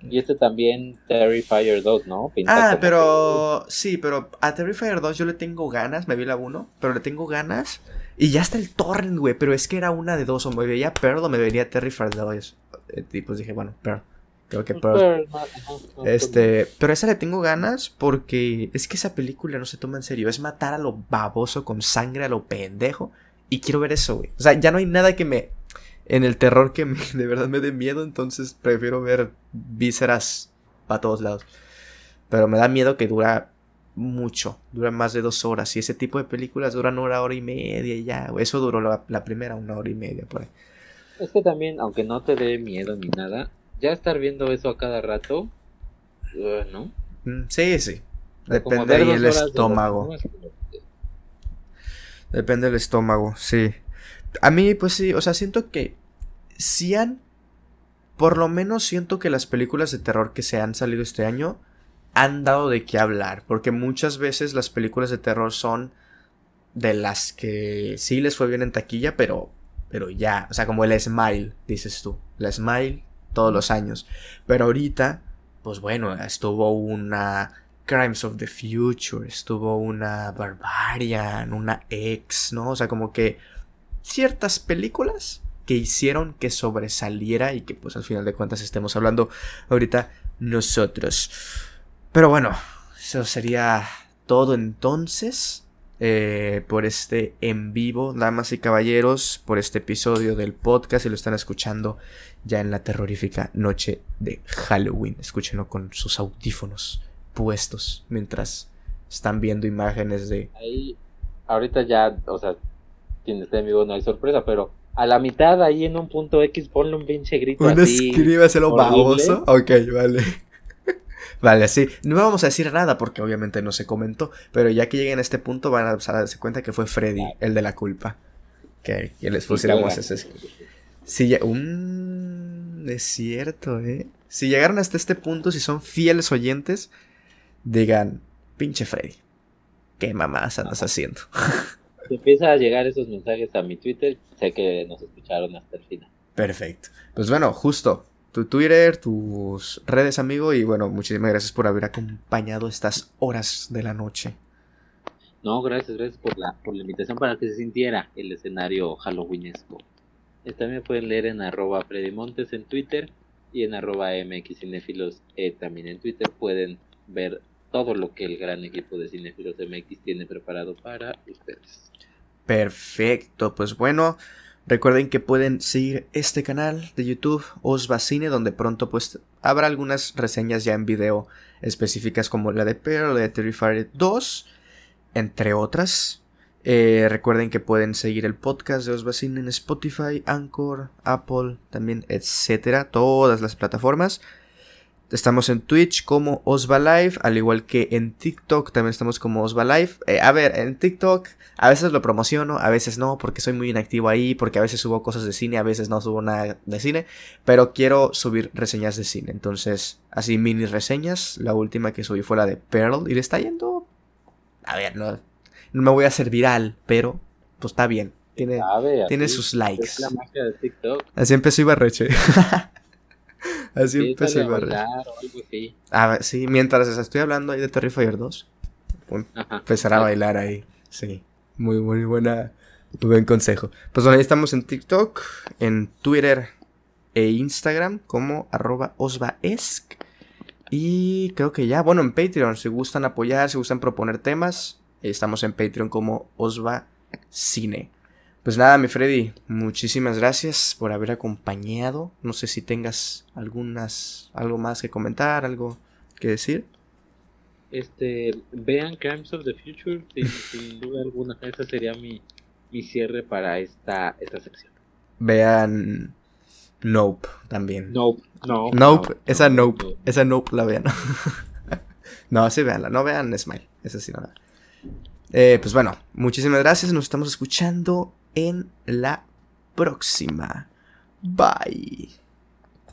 Y este también Terrifier 2, ¿no? ah, pero sí, pero a Terrifier 2 yo le tengo ganas, me vi la 1, pero le tengo ganas. Y ya está el torrent, güey, pero es que era una de dos, o me veía Pearl o me veía Terrifier 2. Eh, y pues dije, bueno, Pearl. Creo que Pearl. Este, pero esa le tengo ganas porque es que esa película no se toma en serio. Es matar a lo baboso con sangre a lo pendejo. Y quiero ver eso, güey. O sea, ya no hay nada que me. En el terror que de verdad me dé miedo. Entonces prefiero ver vísceras para todos lados. Pero me da miedo que dura mucho. Dura más de dos horas. Y ese tipo de películas duran una hora y media y ya. Eso duró la, la primera, una hora y media por ahí. Es que también, aunque no te dé miedo ni nada, ya estar viendo eso a cada rato, uh, ¿no? Mm, sí, sí. Depende del estómago. Depende del estómago, sí. A mí, pues sí, o sea, siento que si han. Por lo menos siento que las películas de terror que se han salido este año han dado de qué hablar. Porque muchas veces las películas de terror son de las que sí les fue bien en taquilla, pero pero ya, o sea, como el Smile, dices tú, el Smile todos los años. Pero ahorita, pues bueno, estuvo una Crimes of the Future, estuvo una Barbarian, una X, ¿no? O sea, como que ciertas películas que hicieron que sobresaliera y que pues al final de cuentas estemos hablando ahorita nosotros. Pero bueno, eso sería todo entonces. Eh, por este en vivo, damas y caballeros, por este episodio del podcast y lo están escuchando ya en la terrorífica noche de Halloween. Escúchenlo con sus audífonos puestos mientras están viendo imágenes de... Ahí, ahorita ya, o sea, quien esté en vivo no hay sorpresa, pero a la mitad ahí en un punto X ponle un pinche grito Un escríbeselo baboso. Ok, vale. Vale, sí. No vamos a decir nada porque obviamente no se comentó. Pero ya que lleguen a este punto van a darse cuenta que fue Freddy el de la culpa. Que, les pusiéramos ese. Si ya. Un. Es cierto, ¿eh? Si llegaron hasta este punto, si son fieles oyentes, digan: Pinche Freddy. ¿Qué mamás andas haciendo? Si empieza a llegar esos mensajes a mi Twitter, sé que nos escucharon hasta el final. Perfecto. Pues bueno, justo tu Twitter, tus redes, amigo. Y bueno, muchísimas gracias por haber acompañado estas horas de la noche. No, gracias, gracias por la, por la invitación para que se sintiera el escenario halloweenesco. También pueden leer en arroba Freddy Montes en Twitter y en arroba MX Cinefilos eh, también en Twitter. Pueden ver todo lo que el gran equipo de Cinefilos MX tiene preparado para ustedes. Perfecto, pues bueno, Recuerden que pueden seguir este canal de YouTube, Osvacine, donde pronto pues habrá algunas reseñas ya en video específicas como la de Pearl, la de Terrifier 2, entre otras. Eh, recuerden que pueden seguir el podcast de Osvacine en Spotify, Anchor, Apple, también, etcétera, todas las plataformas. Estamos en Twitch como Osva Live, al igual que en TikTok también estamos como Osva Live. Eh, a ver, en TikTok a veces lo promociono, a veces no, porque soy muy inactivo ahí, porque a veces subo cosas de cine, a veces no subo nada de cine, pero quiero subir reseñas de cine. Entonces, así mini reseñas. La última que subí fue la de Pearl y le está yendo... A ver, no, no me voy a hacer viral, pero pues está bien. Tiene, tiene sus likes. Es la magia de TikTok. Así empezó Ibarreche. Así empecé a Ah, sí, mientras estoy hablando ahí de Terrifier 2, empezar a bailar ahí. Sí, muy, muy buena, muy buen consejo. Pues bueno, ahí estamos en TikTok, en Twitter e Instagram como arroba osvaesc. Y creo que ya, bueno, en Patreon, si gustan apoyar, si gustan proponer temas, estamos en Patreon como Osva Cine. Pues nada, mi Freddy, muchísimas gracias por haber acompañado. No sé si tengas algunas, algo más que comentar, algo que decir. Este, vean Crimes of the Future, sin, duda alguna. Ese sería mi, mi cierre para esta, esta sección. Vean Nope también. Nope, no. Nope, esa Nope, esa Nope la vean. no, sí veanla, no vean Smile, esa sí no. Eh, pues bueno, muchísimas gracias, nos estamos escuchando en la próxima. Bye.